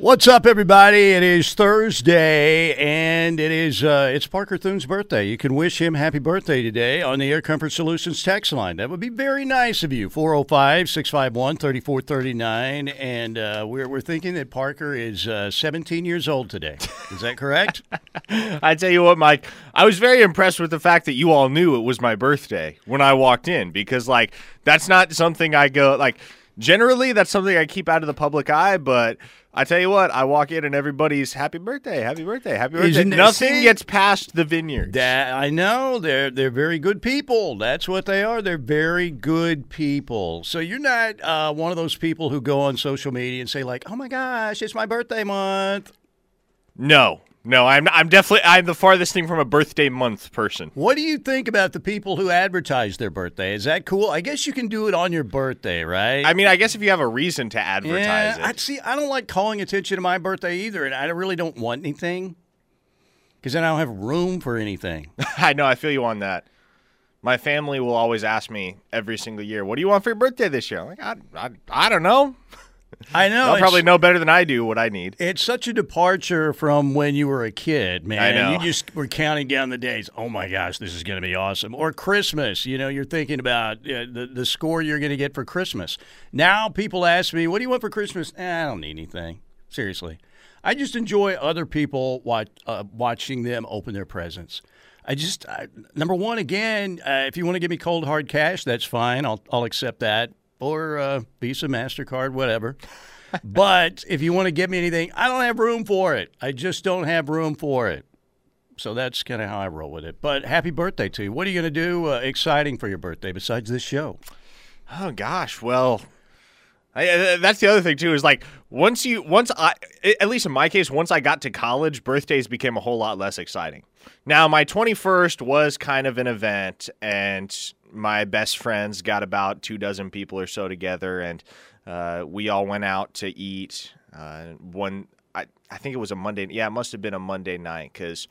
What's up, everybody? It is Thursday, and it is uh, it's Parker Thune's birthday. You can wish him happy birthday today on the Air Comfort Solutions text line. That would be very nice of you. 405 651 3439. And uh, we're, we're thinking that Parker is uh, 17 years old today. Is that correct? I tell you what, Mike, I was very impressed with the fact that you all knew it was my birthday when I walked in because, like, that's not something I go, like, generally, that's something I keep out of the public eye, but I tell you what, I walk in and everybody's happy birthday, happy birthday, happy birthday. Isn't Nothing see? gets past the vineyard. That I know they're they're very good people. That's what they are. They're very good people. So you're not uh, one of those people who go on social media and say like, "Oh my gosh, it's my birthday month." no, no, I'm I'm definitely I'm the farthest thing from a birthday month person. What do you think about the people who advertise their birthday? Is that cool? I guess you can do it on your birthday, right? I mean, I guess if you have a reason to yeah, advertise I it. see. I don't like calling attention to my birthday either, and I really don't want anything because then I don't have room for anything. I know, I feel you on that. My family will always ask me every single year, "What do you want for your birthday this year?" I'm like, I, I, I don't know. I know. They'll probably know better than I do what I need. It's such a departure from when you were a kid, man. I know. You just were counting down the days. Oh my gosh, this is going to be awesome. Or Christmas, you know, you're thinking about uh, the the score you're going to get for Christmas. Now people ask me, "What do you want for Christmas?" Eh, I don't need anything. Seriously, I just enjoy other people watch, uh, watching them open their presents. I just I, number one again, uh, if you want to give me cold hard cash, that's fine. I'll I'll accept that. Or Visa, Mastercard, whatever. But if you want to give me anything, I don't have room for it. I just don't have room for it. So that's kind of how I roll with it. But happy birthday to you. What are you going to do uh, exciting for your birthday besides this show? Oh gosh, well, I, uh, that's the other thing too. Is like once you once I at least in my case, once I got to college, birthdays became a whole lot less exciting. Now my twenty first was kind of an event, and my best friends got about two dozen people or so together, and uh, we all went out to eat. Uh, one, I I think it was a Monday. Yeah, it must have been a Monday night because.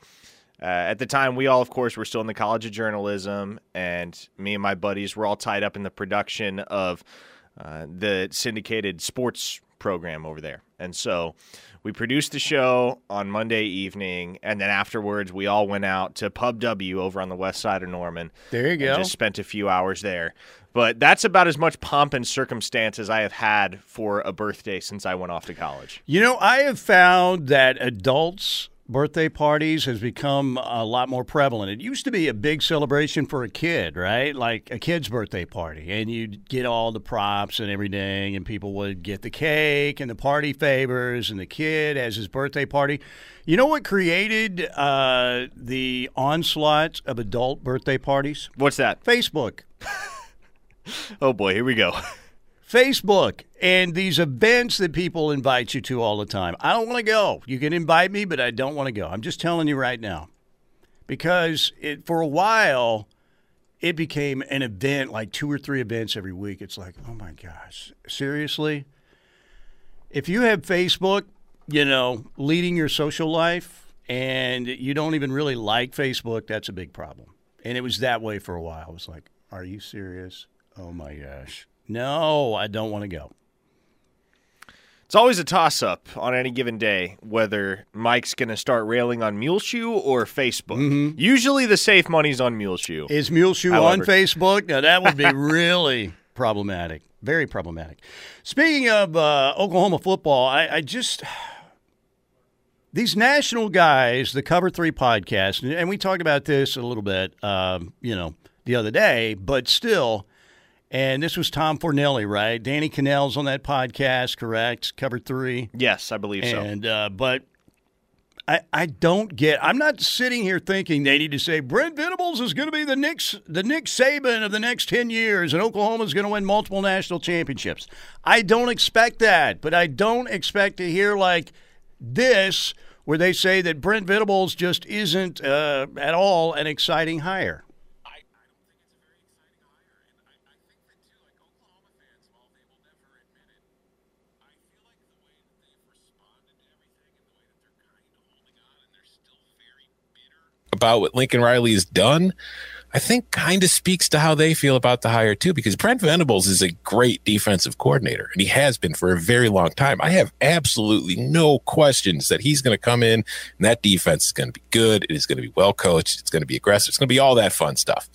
Uh, at the time, we all, of course, were still in the College of Journalism, and me and my buddies were all tied up in the production of uh, the syndicated sports program over there. And so we produced the show on Monday evening, and then afterwards, we all went out to Pub W over on the west side of Norman. There you go. just spent a few hours there. But that's about as much pomp and circumstance as I have had for a birthday since I went off to college. You know, I have found that adults' birthday parties has become a lot more prevalent. It used to be a big celebration for a kid, right? Like a kid's birthday party, and you'd get all the props and everything, and people would get the cake and the party favors, and the kid has his birthday party. You know what created uh, the onslaught of adult birthday parties? What's that? Facebook. Oh boy, here we go. Facebook and these events that people invite you to all the time. I don't want to go. You can invite me, but I don't want to go. I'm just telling you right now. Because it, for a while, it became an event, like two or three events every week. It's like, oh my gosh, seriously? If you have Facebook, you know, leading your social life and you don't even really like Facebook, that's a big problem. And it was that way for a while. I was like, are you serious? Oh my gosh. No, I don't want to go. It's always a toss up on any given day whether Mike's going to start railing on Muleshoe or Facebook. Usually the safe money's on Muleshoe. Is Muleshoe on Facebook? Now that would be really problematic. Very problematic. Speaking of uh, Oklahoma football, I, I just these national guys, the Cover Three podcast, and- and we talked about this a little bit, um, you know, the other day, but still. And this was Tom Fornelli, right? Danny Kanell's on that podcast, correct? Cover Three. yes, I believe so. And uh, but I I don't get. I'm not sitting here thinking they need to say Brent Venables is going to be the Nick the Nick Saban of the next ten years, and Oklahoma is going to win multiple national championships. I don't expect that, but I don't expect to hear like this where they say that Brent Venables just isn't uh, at all an exciting hire. I, I don't think it's a very exciting hire. And I, I think that, too, like Oklahoma fans, while they will never admit it, I feel like the way that they've responded to everything and the way that they're kind of holding on and they're still very bitter about what Lincoln Riley has done. I think kind of speaks to how they feel about the hire too, because Brent Venables is a great defensive coordinator and he has been for a very long time. I have absolutely no questions that he's going to come in and that defense is going to be good. It is going to be well coached. It's going to be aggressive. It's going to be all that fun stuff.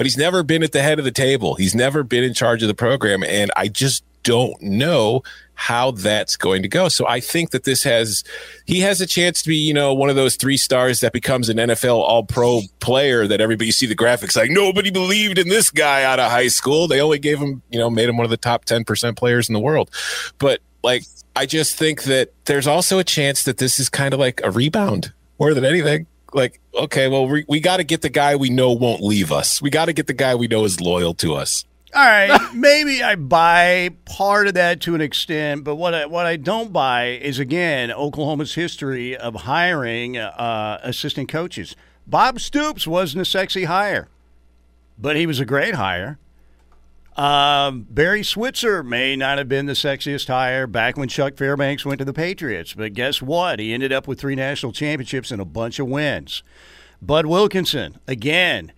But he's never been at the head of the table. He's never been in charge of the program. And I just don't know how that's going to go. So I think that this has he has a chance to be, you know, one of those three stars that becomes an NFL all pro player that everybody see the graphics like nobody believed in this guy out of high school. They only gave him, you know, made him one of the top 10% players in the world. But like I just think that there's also a chance that this is kind of like a rebound more than anything. Like, okay, well, we, we got to get the guy we know won't leave us. We got to get the guy we know is loyal to us. All right, maybe I buy part of that to an extent, but what I, what I don't buy is again Oklahoma's history of hiring uh, assistant coaches. Bob Stoops wasn't a sexy hire, but he was a great hire. Um, Barry Switzer may not have been the sexiest hire back when Chuck Fairbanks went to the Patriots, but guess what? He ended up with three national championships and a bunch of wins. Bud Wilkinson, again,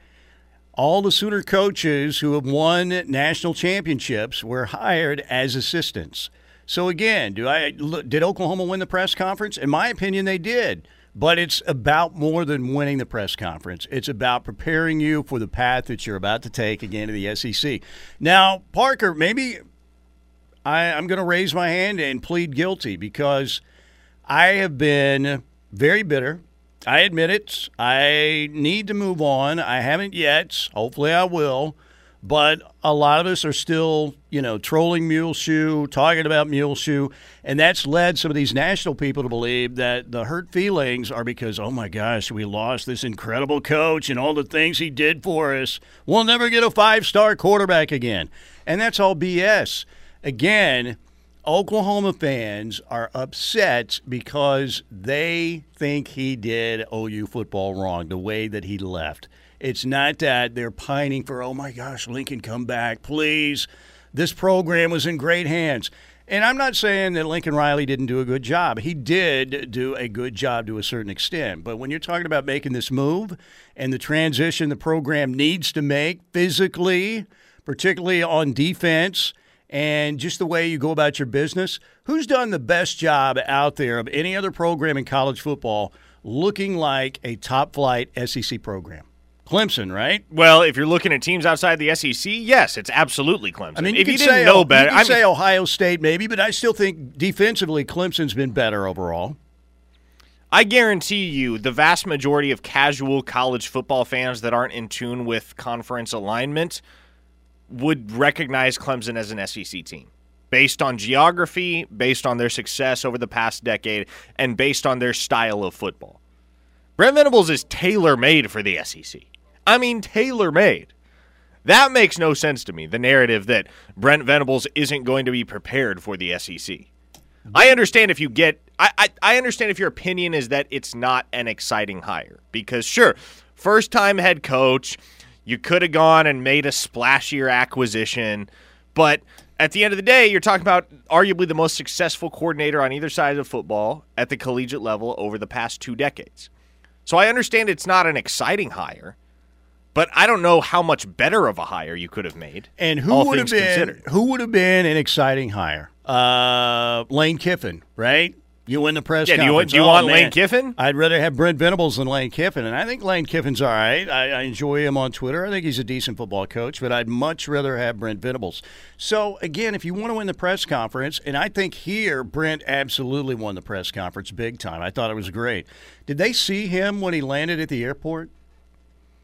all the Sooner coaches who have won national championships were hired as assistants. So again, do I did Oklahoma win the press conference? In my opinion, they did. But it's about more than winning the press conference. It's about preparing you for the path that you're about to take again to the SEC. Now, Parker, maybe I, I'm going to raise my hand and plead guilty because I have been very bitter I admit it. I need to move on. I haven't yet. Hopefully, I will. But a lot of us are still, you know, trolling Muleshoe, talking about Muleshoe, and that's led some of these national people to believe that the hurt feelings are because, oh my gosh, we lost this incredible coach and all the things he did for us. We'll never get a five star quarterback again. And that's all BS. Again, Oklahoma fans are upset because they think he did OU football wrong the way that he left. It's not that they're pining for, oh my gosh, Lincoln, come back, please. This program was in great hands. And I'm not saying that Lincoln Riley didn't do a good job. He did do a good job to a certain extent. But when you're talking about making this move and the transition the program needs to make physically, particularly on defense, and just the way you go about your business. Who's done the best job out there of any other program in college football looking like a top flight SEC program? Clemson, right? Well, if you're looking at teams outside the SEC, yes, it's absolutely Clemson. I mean, you if you didn't say, know better, I mean, say Ohio State maybe, but I still think defensively Clemson's been better overall. I guarantee you the vast majority of casual college football fans that aren't in tune with conference alignment would recognize Clemson as an SEC team based on geography, based on their success over the past decade, and based on their style of football. Brent Venables is tailor made for the SEC. I mean, tailor made. That makes no sense to me, the narrative that Brent Venables isn't going to be prepared for the SEC. I understand if you get, I, I, I understand if your opinion is that it's not an exciting hire. Because, sure, first time head coach, you could have gone and made a splashier acquisition, but at the end of the day, you're talking about arguably the most successful coordinator on either side of football at the collegiate level over the past two decades. So I understand it's not an exciting hire, but I don't know how much better of a hire you could have made. And who would have been considered. who would have been an exciting hire? Uh, Lane Kiffin, right? You win the press Yeah, do you want- conference. do you Oh, want. Lane Kiffin? I'd rather have Brent Venables than Lane Kiffin, and I think Lane Kiffin's all right. I, I enjoy him on Twitter. I think he's a decent football coach, but I'd much rather have Brent Venables. So again, if you want to win the press conference, and I think here Brent absolutely won the press conference big time. I thought it was great. Did they see him when he landed at the airport?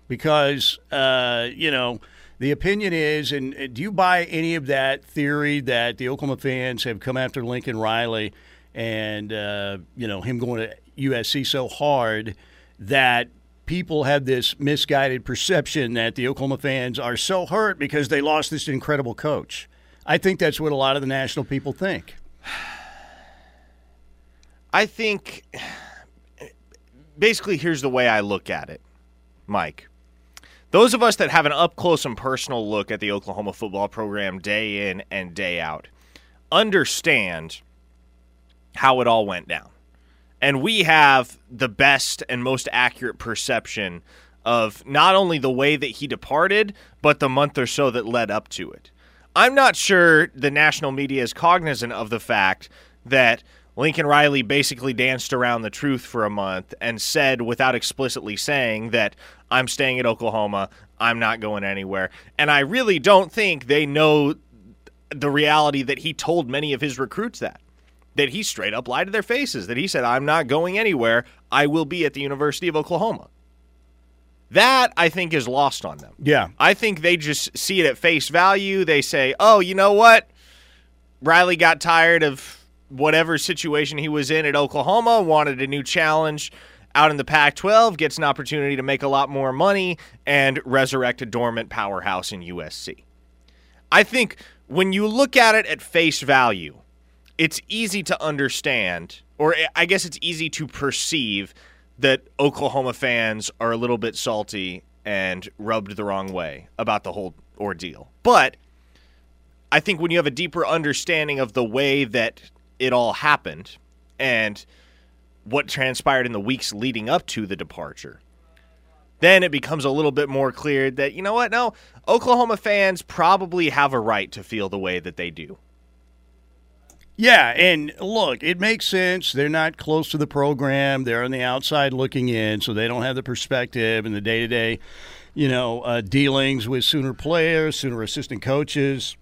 Because uh, you know the opinion is, and do you buy any of that theory that the Oklahoma fans have come after Lincoln Riley and uh, you know him going to USC so hard that people have this misguided perception that the Oklahoma fans are so hurt because they lost this incredible coach. I think that's what a lot of the national people think. I think basically here's the way I look at it, Mike. Those of us that have an up close and personal look at the Oklahoma football program day in and day out understand how it all went down. And we have the best and most accurate perception of not only the way that he departed, but the month or so that led up to it. I'm not sure the national media is cognizant of the fact that Lincoln Riley basically danced around the truth for a month and said, without explicitly saying, that I'm staying at Oklahoma, I'm not going anywhere. And I really don't think they know the reality that he told many of his recruits that. That he straight up lied to their faces, that he said, I'm not going anywhere, I will be at the University of Oklahoma. That, I think, is lost on them. Yeah. I think they just see it at face value. They say, oh, you know what? Riley got tired of whatever situation he was in at Oklahoma, wanted a new challenge out in the Pac 12, gets an opportunity to make a lot more money, and resurrect a dormant powerhouse in USC. I think when you look at it at face value, it's easy to understand, or I guess it's easy to perceive that Oklahoma fans are a little bit salty and rubbed the wrong way about the whole ordeal. But I think when you have a deeper understanding of the way that it all happened and what transpired in the weeks leading up to the departure, then it becomes a little bit more clear that, you know what, no, Oklahoma fans probably have a right to feel the way that they do. Yeah, and look, it makes sense. They're not close to the program. They're on the outside looking in, so they don't have the perspective and the day to day, you know, uh, dealings with Sooner players, Sooner assistant coaches,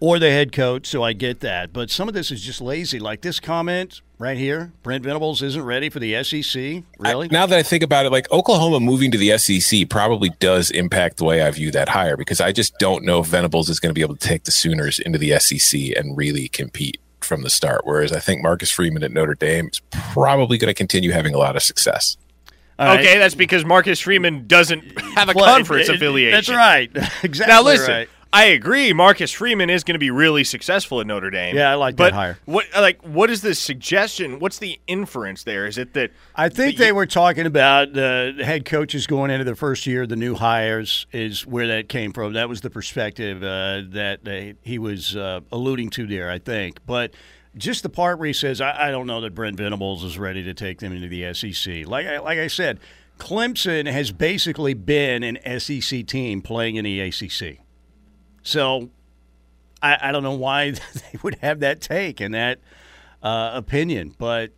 or the head coach. So I get that. But some of this is just lazy. Like this comment right here Brent Venables isn't ready for the SEC. Really? I- now that I think about it, like Oklahoma moving to the SEC probably does impact the way I view that hire because I just don't know if Venables is going to be able to take the Sooners into the SEC and really compete from the start. Whereas I think Marcus Freeman at Notre Dame is probably going to continue having a lot of success. All right. Okay, that's because Marcus Freeman doesn't have a Well, conference it- it- affiliation. That's right. exactly. Now listen, right. I agree. Marcus Freeman is going to be really successful at Notre Dame. Yeah, I like that but hire. What like what is the suggestion? What's the inference there? Is it that I think that they you- were talking about uh, the head coaches going into their first year, the new hires is where that came from. That was the perspective uh, that they, he was uh, alluding to there, I think. But just the part where he says, I, I don't know that Brent Venables is ready to take them into the SEC. Like I, like I said, Clemson has basically been an SEC team playing in the ACC. So I, I don't know why they would have that take and that uh, opinion, but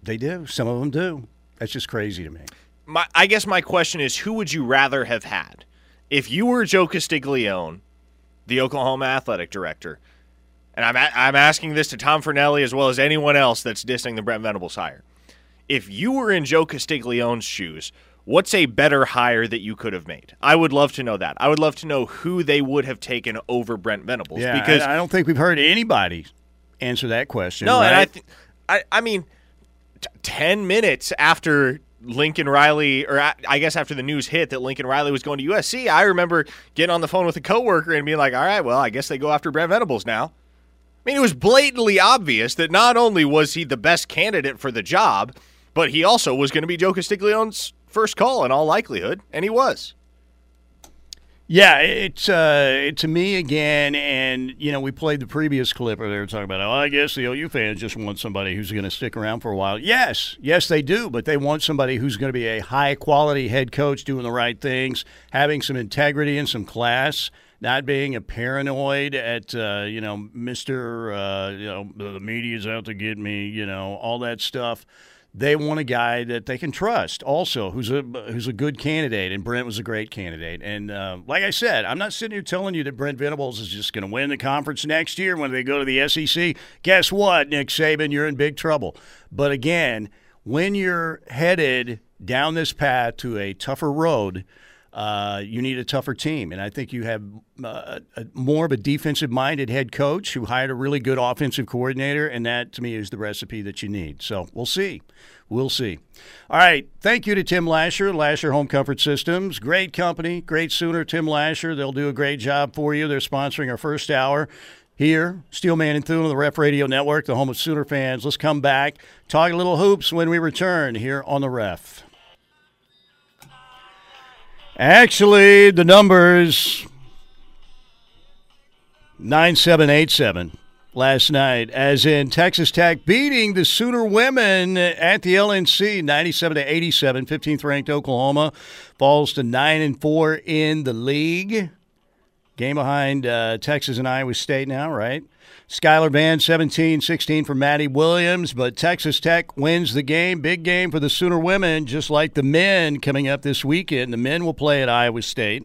they do. Some of them do. That's just crazy to me. my I guess my question is who would you rather have had? If you were Joe Castiglione, the Oklahoma athletic director, and I'm a- I'm asking this to Tom Fornelli as well as anyone else that's dissing the Brent Venables hire. If you were in Joe Castiglione's shoes, what's a better hire that you could have made? I would love to know that. I would love to know who they would have taken over Brent Venables Yeah, because I, I don't think we've heard anybody answer that question. No, and I, th- I, I mean, t- ten minutes after Lincoln Riley, or I, I guess after the news hit that Lincoln Riley was going to USC, I remember getting on the phone with a coworker and being like, "All right, well, I guess they go after Brent Venables now." I mean, it was blatantly obvious that not only was he the best candidate for the job, but he also was going to be Joe Castiglione's first call in all likelihood, and he was. Yeah, it's uh, to me again, and you know, we played the previous clip where they were talking about, oh, I guess the OU fans just want somebody who's going to stick around for a while. Yes, yes, they do, but they want somebody who's going to be a high quality head coach, doing the right things, having some integrity and some class. Not being a paranoid at uh, you know Mister uh, you know the media's out to get me you know all that stuff. They want a guy that they can trust also who's a who's a good candidate and Brent was a great candidate. And uh, like I said I'm not sitting here telling you that Brent Venables is just going to win the conference next year when they go to the SEC guess what Nick Saban? You're in big trouble. But again when you're headed down this path to a tougher road uh, you need a tougher team. And I think you have uh, a, more of a defensive minded head coach who hired a really good offensive coordinator. And that, to me, is the recipe that you need. So we'll see. We'll see. All right. Thank you to Tim Lasher, Lasher Home Comfort Systems. Great company, great Sooner, Tim Lasher. They'll do a great job for you. They're sponsoring our first hour here, Steelman and Thune on the Ref Radio Network, the home of Sooner fans. Let's come back, talk a little hoops when we return here on the Ref. Actually, the numbers 9787 last night, as in Texas Tech beating the Sooner women at the LNC 97 to 87. 15th ranked Oklahoma falls to 9 and 4 in the league. Game behind uh, Texas and Iowa State now, right? Skylar Vann 17 16 for Madi Williams, but Texas Tech wins the game. Big game for the Sooner women, just like the men coming up this weekend. The men will play at Iowa State.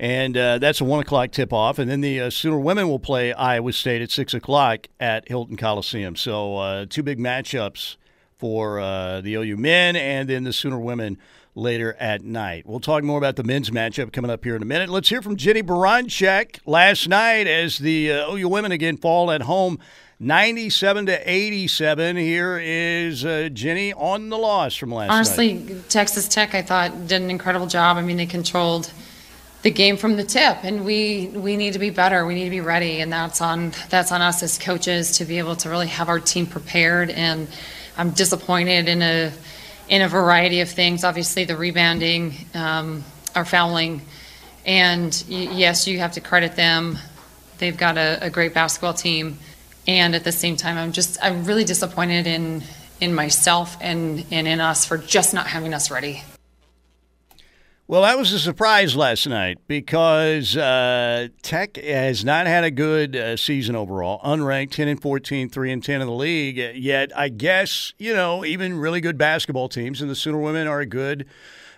And uh, that's a one o'clock tip off. And then the uh, Sooner women will play Iowa State at six o'clock at Hilton Coliseum. So uh, two big matchups for uh, the OU men and then the Sooner women later at night. We'll talk more about the men's matchup coming up here in a minute. Let's hear from Jennie Baranczyk last night as the uh, OU women again fall at home. 97 to 87. Here is uh, Jennie on the loss from last Honestly, night. Texas Tech, I thought, did an incredible job. I mean, they controlled the game from the tip, and we we need to be better. We need to be ready, and that's on that's on us as coaches to be able to really have our team prepared. And I'm disappointed in a in a variety of things. Obviously, the rebounding, um, our fouling, and yes, you have to credit them. They've got a, a great basketball team, and at the same time, I'm just I'm really disappointed in in myself and and in us for just not having us ready. Well, that was a surprise last night because uh, Tech has not had a good uh, season overall. Unranked, 10 and 14, 3 and 10 in the league. Yet, I guess, you know, even really good basketball teams, and the Sooner women are a good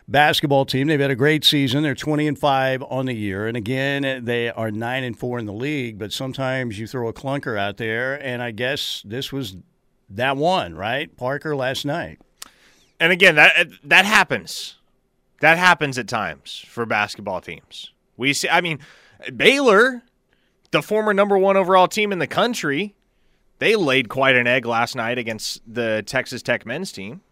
basketball team. They've had a great season. They're 20 and 5 on the year. And again, they are 9 and 4 in the league. But sometimes you throw a clunker out there, and I guess this was that one, right? Parker last night. And again, that that happens. That happens at times for basketball teams. We see. I mean, Baylor, the former number one overall team in the country, they laid quite an egg last night against the Texas Tech men's team.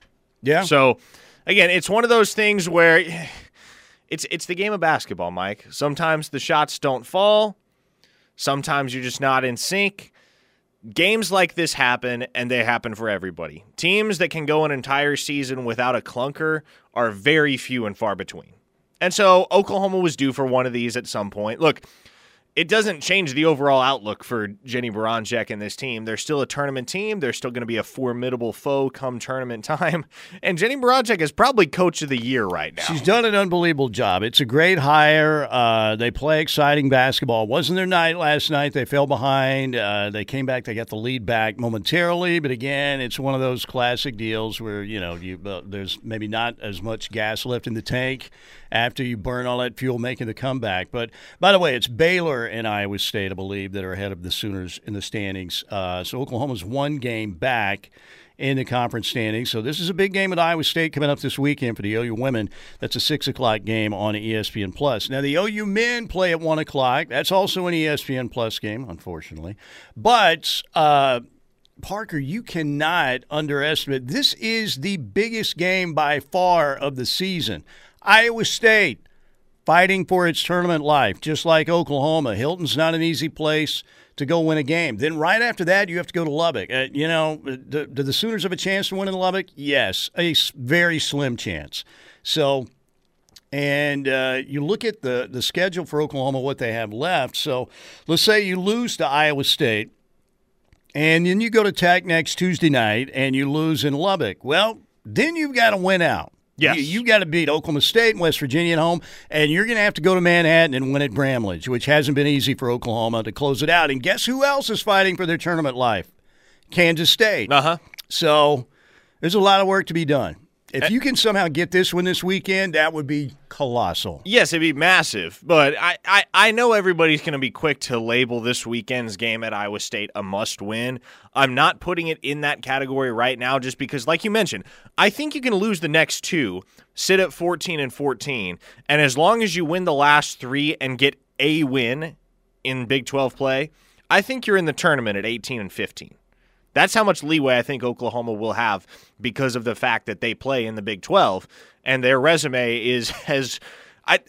Yeah. So, again, it's one of those things where it's it's the game of basketball, Mike. Sometimes the shots don't fall. Sometimes you're just not in sync. Games like this happen, and they happen for everybody. Teams that can go an entire season without a clunker are very few and far between. And so Oklahoma was due for one of these at some point. Look, it doesn't change the overall outlook for Jennie Baranczyk and this team. They're still a tournament team. They're still going to be a formidable foe come tournament time. And Jennie Baranczyk is probably coach of the year right now. She's done an unbelievable job. It's a great hire. Uh, they play exciting basketball. Wasn't their night last night. They fell behind. Uh, they came back. They got the lead back momentarily. But again, it's one of those classic deals where you know you, uh, there's maybe not as much gas left in the tank after you burn all that fuel making the comeback. But by the way, it's Baylor and Iowa State, I believe, that are ahead of the Sooners in the standings. Uh, so Oklahoma's one game back in the conference standings. So this is a big game at Iowa State coming up this weekend for the OU women. That's a six o'clock game on ESPN Plus. Now the OU men play at one o'clock. That's also an ESPN Plus game, unfortunately. But uh, Parker, you cannot underestimate. This is the biggest game by far of the season. Iowa State fighting for its tournament life, just like Oklahoma. Hilton's not an easy place to go win a game. Then right after that, you have to go to Lubbock. Uh, you know, do, do the Sooners have a chance to win in Lubbock? Yes, a very slim chance. So, and uh, you look at the the schedule for Oklahoma, what they have left. So, let's say you lose to Iowa State. And then you go to Tech next Tuesday night and you lose in Lubbock. Well, then you've got to win out. Yes. You, you got to beat Oklahoma State and West Virginia at home, and you're going to have to go to Manhattan and win at Bramlage, which hasn't been easy for Oklahoma to close it out. And guess who else is fighting for their tournament life? Kansas State. Uh huh. So there's a lot of work to be done. If you can somehow get this one this weekend, that would be colossal. Yes, it'd be massive, but I, I, I know everybody's going to be quick to label this weekend's game at Iowa State a must win. I'm not putting it in that category right now just because, like you mentioned, I think you can lose the next two, sit at 14 and 14, and as long as you win the last three and get a win in Big 12 play, I think you're in the tournament at 18 and 15. That's how much leeway I think Oklahoma will have because of the fact that they play in the Big 12 and their resume is as I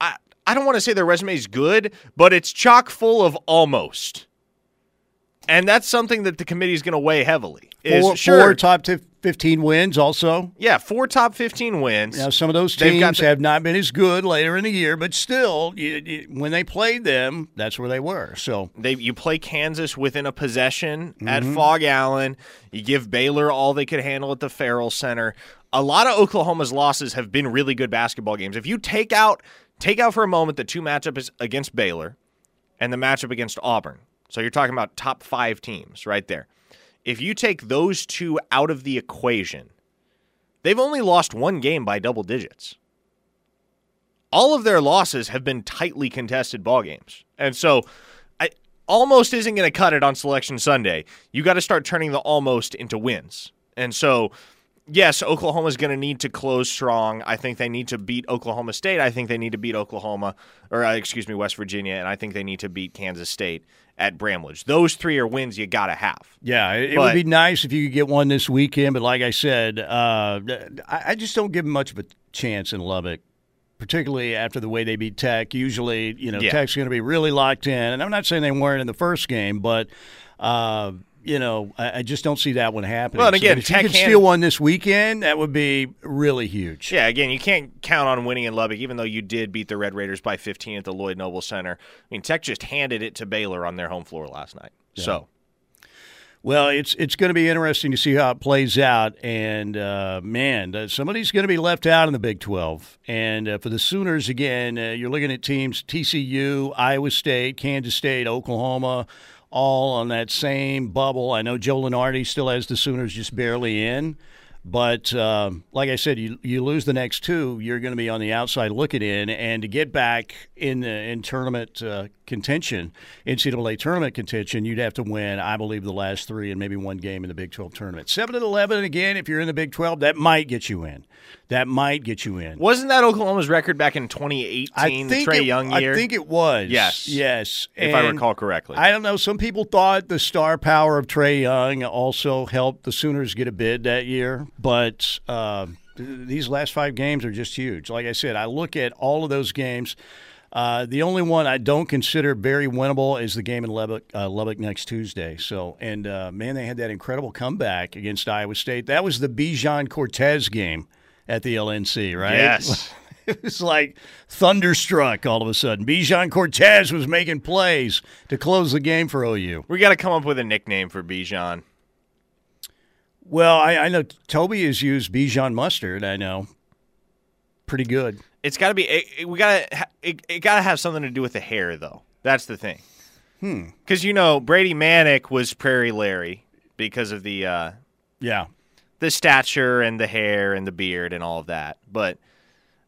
I I don't want to say their resume is good, but it's chock full of almost. And that's something that the committee is going to weigh heavily. Is Four, sure, four top t- 15 wins also. Yeah, four top 15 wins. Now, some of those teams the- have not been as good later in the year, but still, you, you, when they played them, that's where they were. So, They you play Kansas within a possession at Mm-hmm. Phog Allen. You give Baylor all they could handle at the Ferrell Center. A lot of Oklahoma's losses have been really good basketball games. If you take out take out for a moment the two matchups against Baylor and the matchup against Auburn, so you're talking about top five teams right there. If you take those two out of the equation, they've only lost one game by double digits. All of their losses have been tightly contested ball games. And so I almost isn't going to cut it on selection Sunday. You got to start turning the almost into wins. And so yes, Oklahoma's going to need to close strong. I think they need to beat Oklahoma State. I think they need to beat Oklahoma or uh, excuse me, West Virginia and I think they need to beat Kansas State at Bramlage. Those three are wins you got to have. yeah, it, But- would be nice if you could get one this weekend. But like I said, uh, I, I just don't give them much of a chance in Lubbock. Particularly after the way they beat Tech, usually you know Yeah. Tech's going to be really locked in, and I'm not saying they weren't in the first game, but uh, you know I, I just don't see that one happening. Well, and again, but if you could steal one this weekend, that would be really huge. Yeah, again, you can't count on winning in Lubbock, even though you did beat the Red Raiders by 15 at the Lloyd Noble Center. I mean, Tech just handed it to Baylor on their home floor last night. So, Well, it's it's going to be interesting to see how it plays out, and uh, man, somebody's going to be left out in the Big Twelve. And uh, for the Sooners, again, uh, you're looking at teams TCU, Iowa State, Kansas State, Oklahoma, all on that same bubble. I know Joe Lunardi still has the Sooners just barely in. But um, like I said, you you lose the next two, you're going to be on the outside looking in, and to get back in the, in tournament uh, contention, NCAA tournament contention, you'd have to win, I believe, the last three and maybe one game in the Big 12 tournament. Seven and eleven again, if you're in the Big 12, that might get you in. That might get you in. wasn't that Oklahoma's record back in 2018, I the think Trae it, Young year? I think it was. Yes. yes. if I recall correctly. I don't know. Some people thought the star power of Trae Young also helped the Sooners get a bid that year, but uh, these last five games are just huge. Like I said, I look at all of those games. Uh, the only one I don't consider very winnable is the game in Lubbock, uh, Lubbock next Tuesday. So, and uh, man, they had that incredible comeback against Iowa State. That was the Bijan Cortes game at the LNC, right? Yes. It was like thunderstruck all of a sudden. Bijan Cortes was making plays to close the game for OU. we got to come up with a nickname for Bijan. Well, I, I know Toby has used Bijan mustard. I know, pretty good. It's got to be. It, it- we got to. It, it got to have something to do with the hair, though. That's the thing. Hmm. Because you know Brady Manek was Prairie Larry because of the uh, Yeah, the stature and the hair and the beard and all of that. But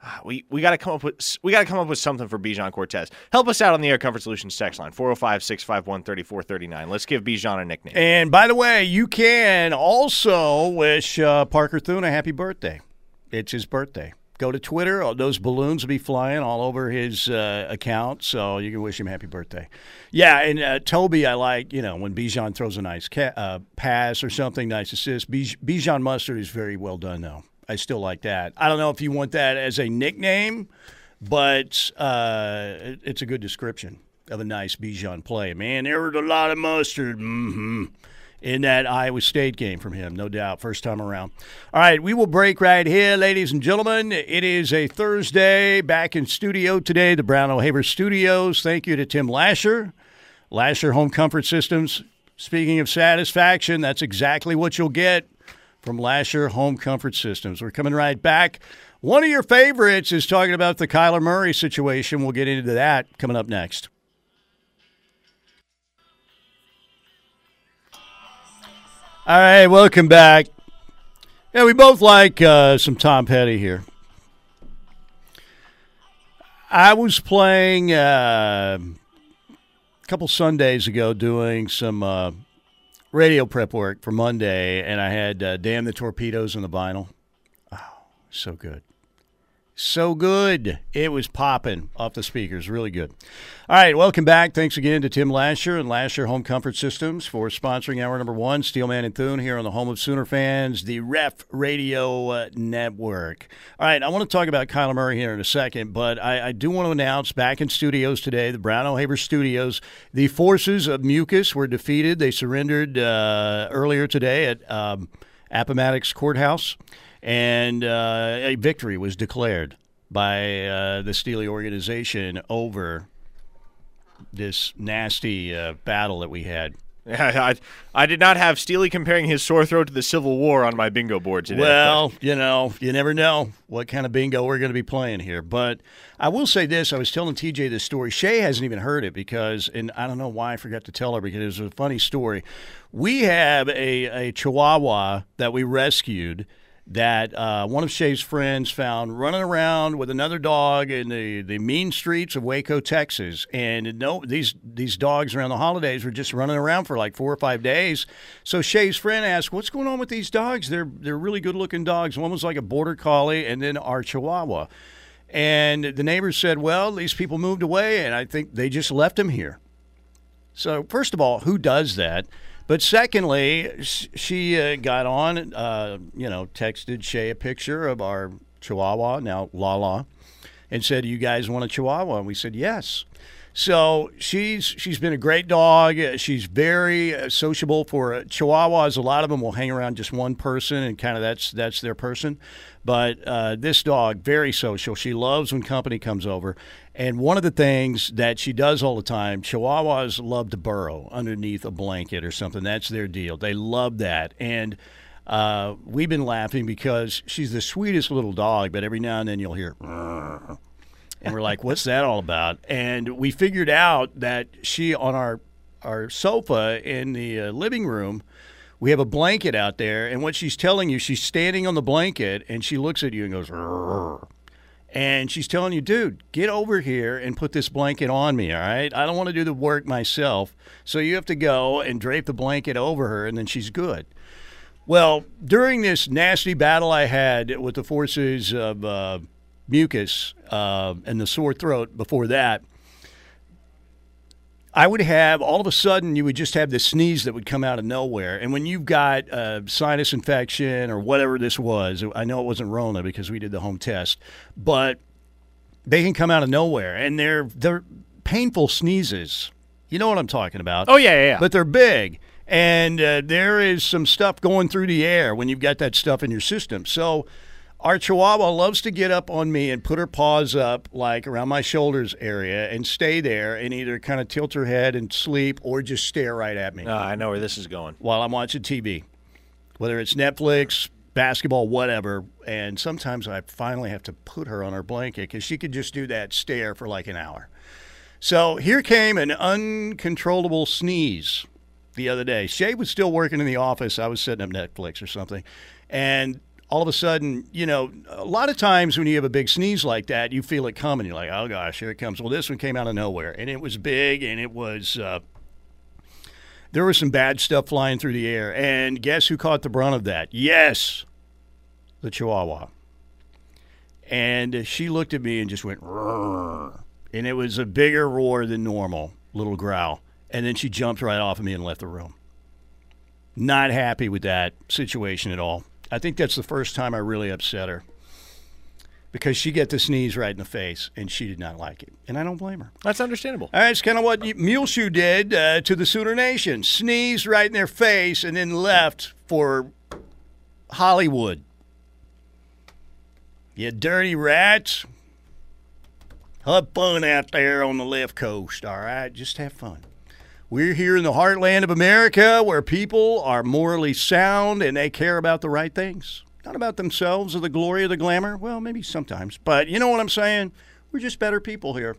uh, we we got to come up with we got to come up with something for Bijan Cortes. Help us out on the Air Comfort Solutions text line 405-651-3439. Let's give Bijan a nickname. and by the way, you can also wish uh, Parker Thune a happy birthday. It's his birthday. Go to Twitter. Those balloons will be flying all over his uh, account, so you can wish him happy birthday. Yeah, and uh, Toby, I like you know when Bijan throws a nice ca- uh, pass or something, nice assist. Bij- Bijan Mustard is very well done, though. I still like that. I don't know if you want that as a nickname, but uh, it- it's a good description of a nice Bijan play. Man, there was a lot of mustard. hmm in that Iowa State game from him, no doubt, first time around. All right, we will break right here, ladies and gentlemen. It is a Thursday, back in studio today, the Brown O'Haver Studios. Thank you to Tim Lasher, Lasher Home Comfort Systems. Speaking of satisfaction, that's exactly what you'll get from Lasher Home Comfort Systems. We're coming right back. One of your favorites is talking about the Kyler Murray situation. We'll get into that coming up next. All right, welcome back. Yeah, we both like uh, some Tom Petty here. I was playing uh, a couple Sundays ago doing some uh, radio prep work for Monday, and I had uh, Damn the Torpedoes on the vinyl. Oh, so good. So good. It was popping off the speakers. Really good. All right, welcome back. Thanks again to Tim Lasher and Lasher Home Comfort Systems for sponsoring hour number one, Steelman and Thune, here on the home of Sooner fans, the Ref Radio uh, Network. All right, I want to talk about Kyler Murray here in a second, but I, I do want to announce back in studios today, the Brown O'Haver Studios, the forces of Mucus were defeated. They surrendered uh, earlier today at. Um, Appomattox Courthouse, and uh, a victory was declared by uh, the Steely organization over this nasty uh, battle that we had. I, I did not have Steely comparing his sore throat to the Civil War on my bingo board today. Well, you know, you never know what kind of bingo we're going to be playing here. But I will say this: I was telling TJ this story. Shay hasn't even heard it because, and I don't know why I forgot to tell her because it was a funny story. We have a, a Chihuahua that we rescued that uh, one of Shay's friends found running around with another dog in the, the mean streets of Waco, Texas. And no, these these dogs around the holidays were just running around for like four or five days. So Shay's friend asked, "What's going on with these dogs? They're they're really good looking dogs. One was like a border collie, and then our Chihuahua." And the neighbors said, "Well, these people moved away, and I think they just left them here." So first of all, who does that? But secondly, she uh, got on, uh, you know, texted Shay a picture of our Chihuahua, now Lala, and said, "You guys want a Chihuahua?" And we said, "Yes." So she's she's been a great dog. Uh, She's very uh, sociable for uh, Chihuahuas. A lot of them will hang around just one person, and kind of that's that's their person. But uh, this dog, very social. She loves when company comes over. And one of the things that she does all the time, Chihuahuas love to burrow underneath a blanket or something. That's their deal. They love that. And uh, we've been laughing because she's the sweetest little dog, but every now and then you'll hear. "Rrr." And we're like, what's that all about? And we figured out that she, on our, our sofa in the uh, living room, we have a blanket out there. And what she's telling you, she's standing on the blanket and she looks at you and goes, "Rrr." and she's telling you, dude, get over here and put this blanket on me, all right? I don't want to do the work myself. So you have to go and drape the blanket over her, and then she's good. Well, during this nasty battle I had with the forces of uh, mucus uh, and the sore throat before that, I would have all of a sudden you would just have this sneeze that would come out of nowhere. And when you've got uh, sinus infection or whatever this was, I know it wasn't Rona because we did the home test, but they can come out of nowhere and they're they're painful sneezes. You know what I'm talking about? Oh, yeah, yeah, yeah. But they're big. And uh, there is some stuff going through the air when you've got that stuff in your system. So our Chihuahua loves to get up on me and put her paws up, like around my shoulders area, and stay there and either kind of tilt her head and sleep or just stare right at me Ah, I know where this is going. while I'm watching TV, whether it's Netflix, basketball, whatever. And sometimes I finally have to put her on her blanket because she could just do that stare for like an hour. So here came an uncontrollable sneeze the other day. Shay was still working in the office. I was setting up Netflix or something. And all of a sudden, you know, a lot of times when you have a big sneeze like that, you feel it coming. You're like, oh gosh, here it comes. Well, this one came out of nowhere. And it was big and it was. Uh, there was some bad stuff flying through the air. And guess who caught the brunt of that? Yes, the Chihuahua. And she looked at me and just went, "Rrr." and it was a bigger roar than normal, little growl. And then she jumped right off of me and left the room. Not happy with that situation at all. I think that's the first time I really upset her because she got the sneeze right in the face and she did not like it. And I don't blame her. That's understandable. All right, it's kind of what Muleshoe did uh, to the Sooner Nation. Sneezed right in their face and then left for Hollywood. You dirty rats. Have fun out there on the left coast, all right? Just have fun. We're here in the heartland of America where people are morally sound and they care about the right things. Not about themselves or the glory or the glamour. Well, maybe sometimes. But you know what I'm saying? We're just better people here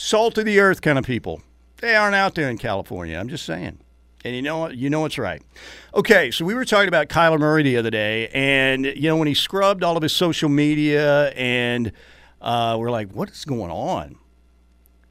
salt of the earth kind of people. They aren't out there in California. I'm just saying. And you know what? You know what's right. Okay, so we were talking about Kyler Murray the other day, and you know when he scrubbed all of his social media, and uh, we're like, what is going on?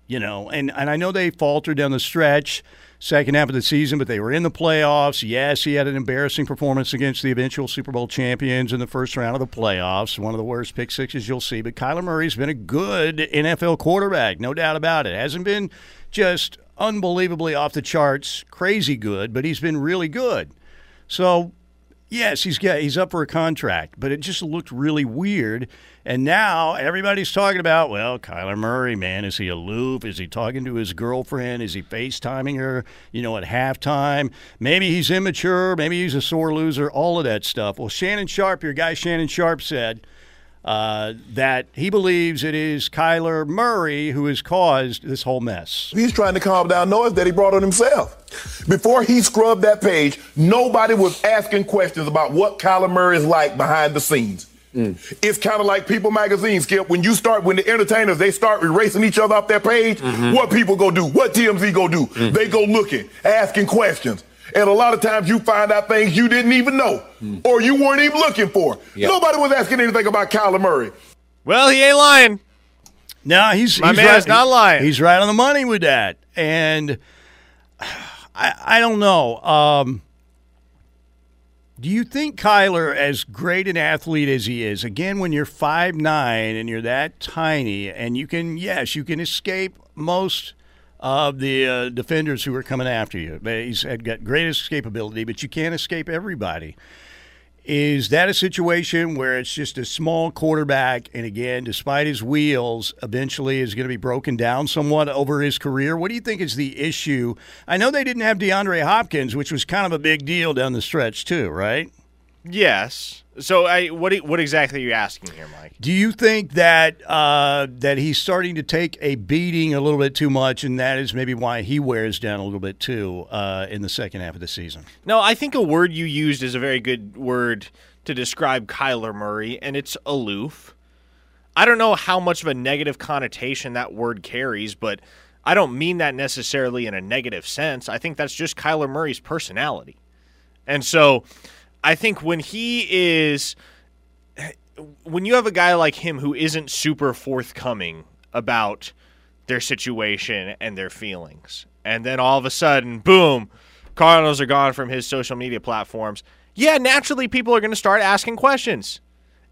You know, and and I know they faltered down the stretch, second half of the season, but they were in the playoffs. Yes, he had an embarrassing performance against the eventual Super Bowl champions in the first round of the playoffs. One of the worst pick sixes you'll see. But Kyler Murray's been a good NFL quarterback, no doubt about it. Hasn't been just unbelievably off the charts, crazy good, but he's been really good. So Yes, he's got he's up for a contract, but it just looked really weird. And now everybody's talking about, well, Kyler Murray, man, is he aloof? Is he talking to his girlfriend? Is he FaceTiming her, you know, at halftime? Maybe he's immature, maybe he's a sore loser, all of that stuff. Well, Shannon Sharpe, your guy Shannon Sharpe said uh, that he believes it is Kyler Murray who has caused this whole mess. He's trying to calm down noise that he brought on himself. Before he scrubbed that page, nobody was asking questions about what Kyler Murray is like behind the scenes. Mm. It's kind of like People Magazine, Skip. When you start, when the entertainers they start erasing each other off their page, mm-hmm. what people go do? What TMZ go do? Mm. They go looking, asking questions. And a lot of times you find out things you didn't even know or you weren't even looking for. Nobody was asking anything about Kyler Murray. Well, he ain't lying. No, he's My he's man right, not lying. He's right on the money with that, and I I don't know. Um, do you think Kyler, as great an athlete as he is, again when you're five nine and you're that tiny, and you can yes you can escape most of the uh, defenders who are coming after you. He's had got great escapability, but you can't escape everybody. Is that a situation where it's just a small quarterback, and again, despite his wheels, eventually is going to be broken down somewhat over his career? What do you think is the issue? I know they didn't have DeAndre Hopkins, which was kind of a big deal down the stretch too, right? Yes. So, I what what exactly are you asking here, Mike? Do you think that uh, that he's starting to take a beating a little bit too much, and that is maybe why he wears down a little bit too uh, in the second half of the season? No, I think a word you used is a very good word to describe Kyler Murray, and it's aloof. I don't know how much of a negative connotation that word carries, but I don't mean that necessarily in a negative sense. I think that's just Kyler Murray's personality. And so I think when he is when you have a guy like him who isn't super forthcoming about their situation and their feelings, and then all of a sudden, boom, Cardinals are gone from his social media platforms. Yeah, naturally, people are going to start asking questions.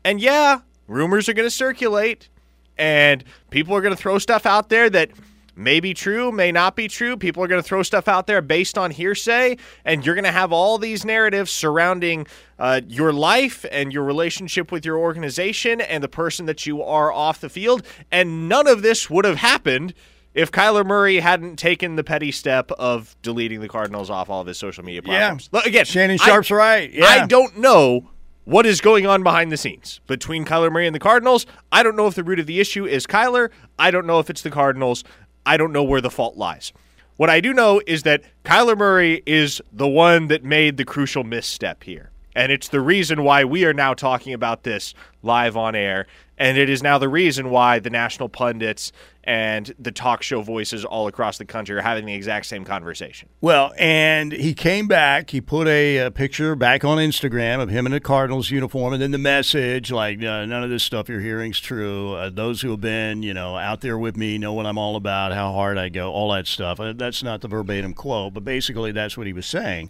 And yeah, rumors are going to circulate, and people are going to throw stuff out there that may be true, may not be true. People are going to throw stuff out there based on hearsay, and you're going to have all these narratives surrounding uh, your life and your relationship with your organization and the person that you are off the field. And none of this would have happened if Kyler Murray hadn't taken the petty step of deleting the Cardinals off all of his social media platforms. Look, again, Shannon I- Sharpe's right. Yeah. I don't know what is going on behind the scenes between Kyler Murray and the Cardinals. I don't know if the root of the issue is Kyler. I don't know if it's the Cardinals. I don't know where the fault lies. What I do know is that Kyler Murray is the one that made the crucial misstep here. And it's the reason why we are now talking about this live on air. And it is now the reason why the national pundits and the talk show voices all across the country are having the exact same conversation. Well, and he came back. He put a, uh picture back on Instagram of him in a Cardinals uniform, and then the message like, uh, "None of this stuff you're hearing is true. Uh, those who have been, you know, out there with me know what I'm all about, how hard I go, all that stuff." Uh, that's not the verbatim quote, but basically that's what he was saying.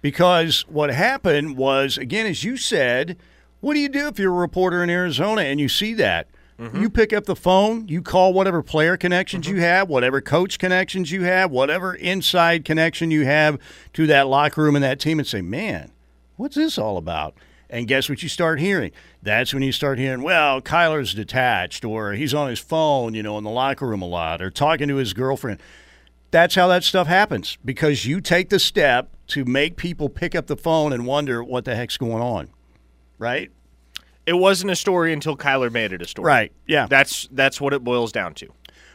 Because what happened was, again, as you said, what do you do if you're a reporter in Arizona and you see that? Mm-hmm. You pick up the phone, you call whatever player connections mm-hmm. you have, whatever coach connections you have, whatever inside connection you have to that locker room and that team, and say, man, what's this all about? And guess what you start hearing? That's when you start hearing, well, Kyler's detached, or he's on his phone, you know, in the locker room a lot, or talking to his girlfriend. That's how that stuff happens because you take the step to make people pick up the phone and wonder what the heck's going on, right? It wasn't a story until Kyler made it a story. Right. Yeah. That's that's what it boils down to.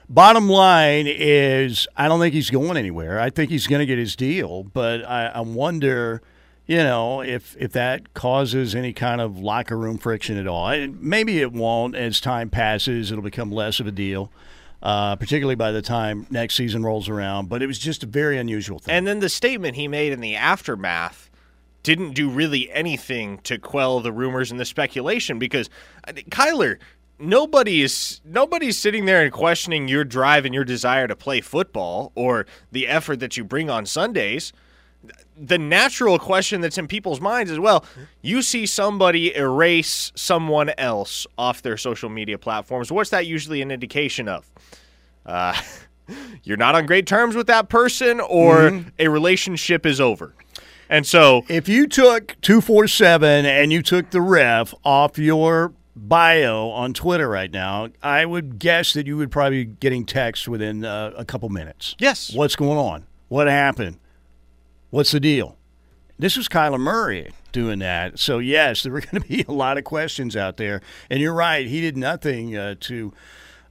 Bottom line is, I don't think he's going anywhere. I think he's going to get his deal, but I, I wonder, you know, if if that causes any kind of locker room friction at all. And maybe it won't. As time passes, it'll become less of a deal, uh, particularly by the time next season rolls around. But it was just a very unusual thing. And then the statement he made in the aftermath didn't do really anything to quell the rumors and the speculation because think, Kyler, nobody is nobody's sitting there and questioning your drive and your desire to play football or the effort that you bring on Sundays. The natural question that's in people's minds is well, you see somebody erase someone else off their social media platforms. What's that usually an indication of? Uh, you're not on great terms with that person or a relationship is over. And so If you took 247 and you took the ref off your bio on Twitter right now, I would guess that you would probably be getting text within uh, a couple minutes. Yes. What's going on? What happened? What's the deal? This was Kyler Murray doing that. So, yes, there were going to be a lot of questions out there. And you're right. He did nothing uh, to,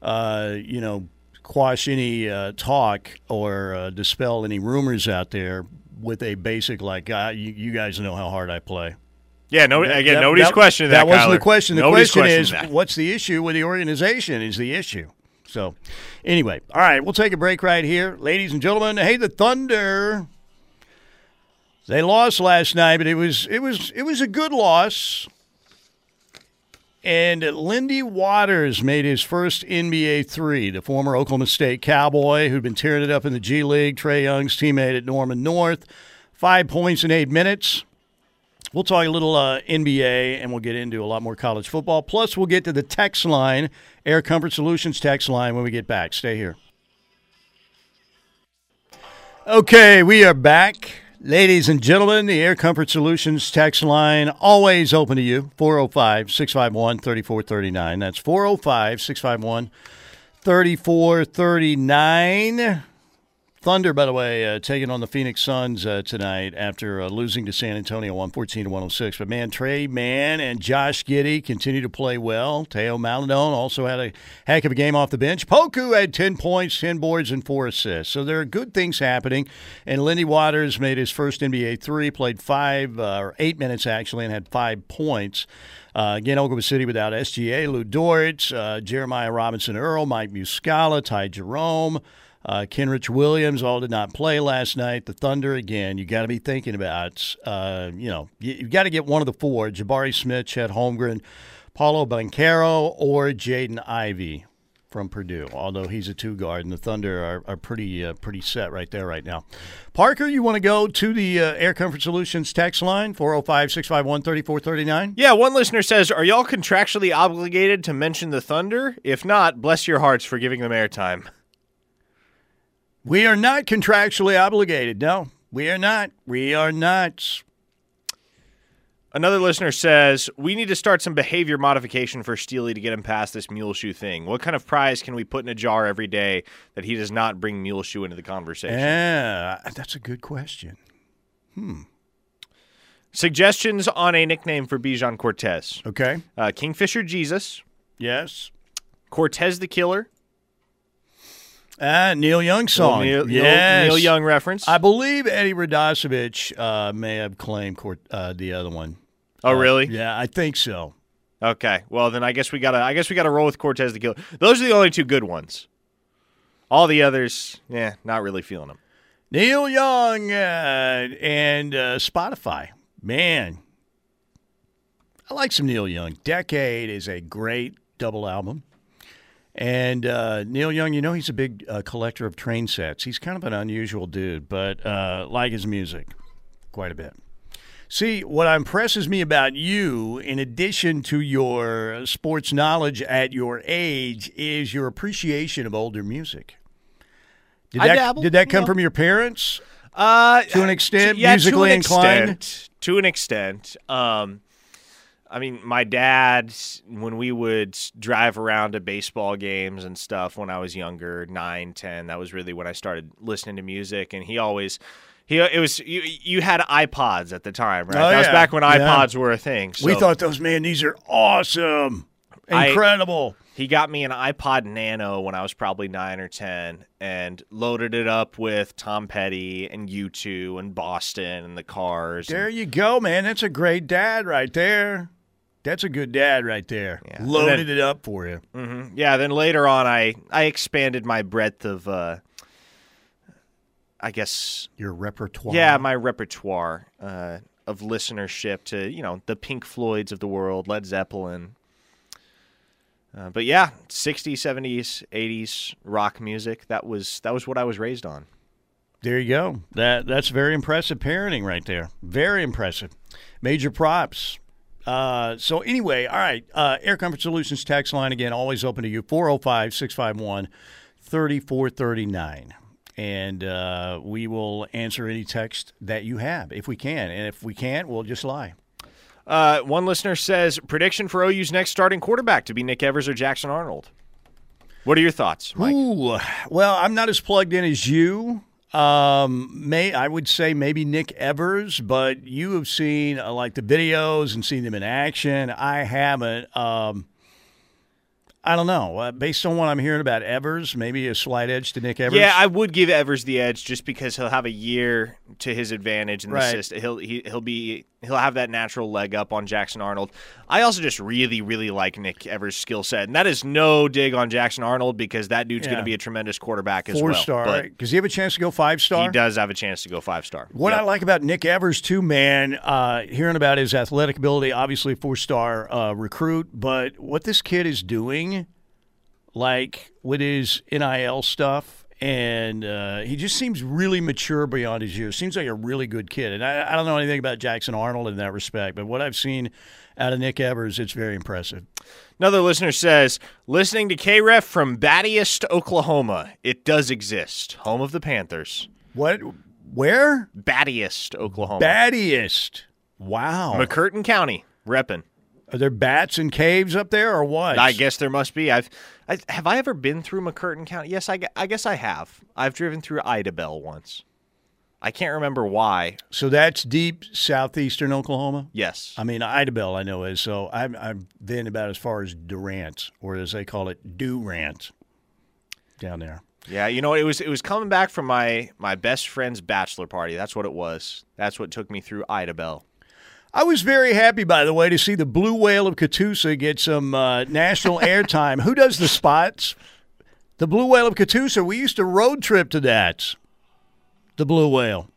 uh, you know, quash any uh, talk or uh, dispel any rumors out there with a basic, like, uh, you, you guys know how hard I play. yeah, no again, That- nobody's that- questioning that. That wasn't the question. The Nobody's question is, that. what's the issue with the organization? Is the issue. So, anyway, all right, we'll take a break right here, ladies and gentlemen. Hey, the Thunder. They lost last night, but it was it was it was a good loss. And Lindy Waters made his first NBA three. The former Oklahoma State Cowboy, who'd been tearing it up in the G League, Trae Young's teammate at Norman North, five points in eight minutes. We'll talk a little uh, NBA and we'll get into a lot more college football. Plus, we'll get to the text line, Air Comfort Solutions text line, when we get back. Stay here. Okay, we are back. Ladies and gentlemen, the Air Comfort Solutions text line always open to you 405 651 3439. That's 405 651 3439. Thunder, by the way, uh, taking on the Phoenix Suns uh, tonight after uh, losing to San Antonio 114 to 106. But man, Tre Mann and Josh Giddey continue to play well. Theo Maledon also had a heck of a game off the bench. Poku had 10 points, 10 boards, and four assists. So there are good things happening. And Lindy Waters made his first NBA three, played five uh, or eight minutes actually, and had five points. Uh, again, Oklahoma City without SGA, Lu Dort, uh, Jeremiah Robinson Earl, Mike Muscala, Ty Jerome. Uh, Kenrich Williams all did not play last night. The Thunder again. You got to be thinking about. Uh, you know, you, you got to get one of the four: Jabari Smith, Chet Holmgren, Paolo Banchero, or Jaden Ivey from Purdue. Although he's a two guard, and the Thunder are, are pretty uh, pretty set right there right now. Parker, you want to go to the uh, Air Comfort Solutions text line 405 651 3439? Yeah, one listener says, "Are y'all contractually obligated to mention the Thunder? If not, bless your hearts for giving them airtime." We are not contractually obligated. No, we are not. We are not. Another listener says, "We need to start some behavior modification for Steely to get him past this mule shoe thing. What kind of prize can we put in a jar every day that he does not bring mule shoe into the conversation?" Yeah, that's a good question. Hmm. Suggestions on a nickname for Bijan Cortes: Okay. uh, Kingfisher Jesus, Yes. Cortez the Killer, Ah, Neil Young song. Neil, Neil- yes. Neil Young reference. I believe Eddie Radosevich uh, may have claimed court, uh, the other one. oh, really? Yeah, I think so. Okay. Well, then I guess we gotta. I guess we gotta roll with Cortez the Killer. Those are the only two good ones. All the others, yeah, not really feeling them. Neil Young uh, and uh, Spotify. Man, I like some Neil Young. Decade is a great double album. And uh, Neil Young, you know, he's a big uh, collector of train sets. He's kind of an unusual dude, but uh, like his music quite a bit. See, what impresses me about you, in addition to your sports knowledge at your age, is your appreciation of older music. Did I that, dabble, did that come you know. from your parents? Uh, To an extent, yeah, musically to an inclined? Extent, to an extent. Um, I mean, my dad, when we would drive around to baseball games and stuff when I was younger, nine, ten, that was really when I started listening to music. And he always, he it was you. You had iPods at the time, right? Oh, that was yeah. back when Yeah. iPods were a thing. So we thought those, man, these are awesome. I- Incredible. He got me an iPod Nano when I was probably nine or ten, and loaded it up with Tom Petty and U2 and Boston and the Cars. and- there you go, man. That's a great dad right there. That's a good dad right there. Yeah. Loaded then- it up for you. Mhm. Yeah. Then later on, I I expanded my breadth of, uh, I guess, Your repertoire. yeah, my repertoire uh, of listenership to you know the Pink Floyds of the world, Led Zeppelin. Uh, but yeah, 60s, 70s, 80s rock music. That was that was what I was raised on. There you go. That that's very impressive parenting right there. Very impressive. Major props. Uh, so anyway, all right. Uh, Air Comfort Solutions text line again, always open to you. 405 651 3439. and uh, we will answer any text that you have if we can. And if we can't, we'll just lie. Uh, one listener says prediction for OU's next starting quarterback to be Nick Evers or Jackson Arnold. What are your thoughts, Mike? Ooh, well, I'm not as plugged in as you. Um, may I would say maybe Nick Evers, but you have seen uh, like the videos and seen them in action. I haven't. Um, I don't know. Uh, based on what I'm hearing about Evers, maybe a slight edge to Nick Evers. Yeah, I would give Evers the edge just because he'll have a year to his advantage in the Right. system. He'll he, he'll be he'll have that natural leg up on Jackson Arnold. I also just really really like Nick Evers' skill set, and that is no dig on Jackson Arnold because that dude's going to be a tremendous quarterback as four well. star. But Does he have a chance to go five star? he does have a chance to go five star. What I like about Nick Evers too, man, uh, hearing about his athletic ability, obviously four star uh, recruit, but what this kid is doing, like with his NIL stuff, and uh, he just seems really mature beyond his years. Seems like a really good kid, and I, I don't know anything about Jackson Arnold in that respect, but what I've seen out of Nick Evers, it's very impressive. Another listener says, listening to KREF from Battiest, Oklahoma. It does exist. Home of the Panthers. What? Where? Battiest, Oklahoma. Battiest. Wow. McCurtain County, reppin'. Are there bats and caves up there, or what? I guess there must be. I've, I, have I ever been through McCurtain County? Yes, I, I guess I have. I've driven through Idabel once. I can't remember why. So that's deep southeastern Oklahoma. Yes. I mean, Idabel, I know is. So I've, I've been about as far as Durant, or as they call it, Durant, down there. Yeah, you know, it was it was coming back from my my best friend's bachelor party. That's what it was. That's what took me through Idabel. I was very happy, by the way, to see the blue whale of Catoosa get some uh, national airtime. Who does the spots? The blue whale of Catoosa. We used to road trip to that. The blue whale.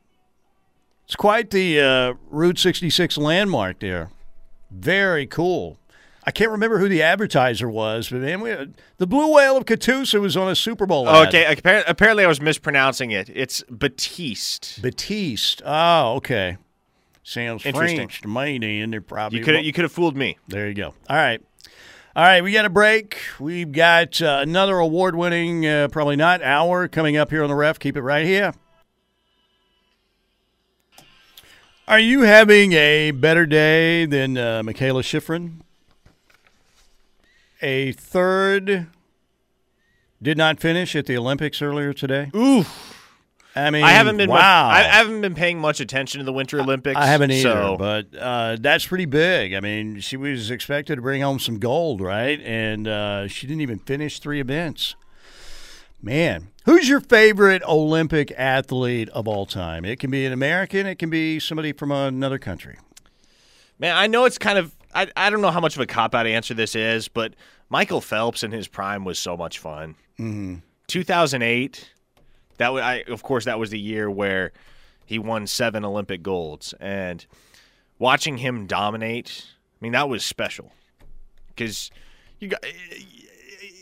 It's quite the uh, Route 66 landmark there. Very cool. I can't remember who the advertiser was, but man, we, the blue whale of Catoosa was on a Super Bowl. ad. Okay, apparently I was mispronouncing it. It's Batiste. Batiste. Oh, okay. Sounds Interesting. French to me, then. They're probably You could you could have fooled me. There you go. All right. All right, we got a break. We've got uh, another award winning, uh, probably not hour coming up here on the ref. Keep it right here. Are you having a better day than uh, Mikaela Shiffrin? A third did not finish at the Olympics earlier today. Ooh, I mean, I haven't been wow. much, I, haven't been paying much attention to the Winter Olympics. I haven't either, so- but uh, that's pretty big. I mean, she was expected to bring home some gold, right? And uh, she didn't even finish three events. Man, who's your favorite Olympic athlete of all time? It can be an American, it can be somebody from another country. Man, I know it's kind of I, I don't know how much of a cop out answer this is, but Michael Phelps in his prime was so much fun. Mm-hmm. 2008, that was I of course that was the year where he won seven Olympic golds, and watching him dominate, I mean that was special because you got.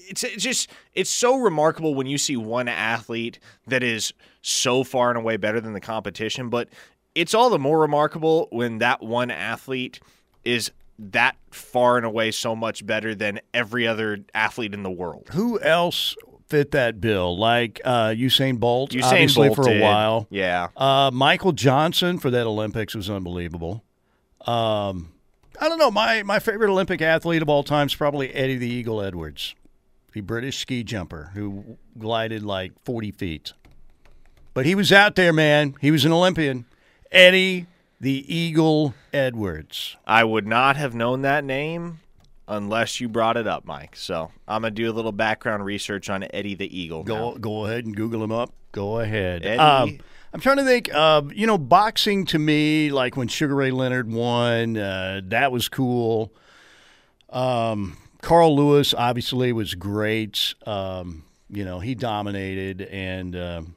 It's, it's just it's so remarkable when you see one athlete that is so far and away better than the competition, but it's all the more remarkable when that one athlete is that far and away so much better than every other athlete in the world. Who else fit that bill? Like uh, Usain Bolt, Usain obviously Bolt for a did. while. Yeah. Uh, Michael Johnson for that Olympics was unbelievable. Um, I don't know. My my favorite Olympic athlete of all time is probably Eddie the Eagle Edwards, the British ski jumper who glided like forty feet. But he was out there, man. He was an Olympian. Eddie the Eagle Edwards. I would not have known that name unless you brought it up, Mike. So I'm gonna do a little background research on Eddie the Eagle. Go now. go ahead and Google him up. Go ahead. Eddie. Um, I'm trying to think. Uh, you know, boxing to me, like when Sugar Ray Leonard won, uh, that was cool. Um, Carl Lewis obviously was great. Um, you know, he dominated, and um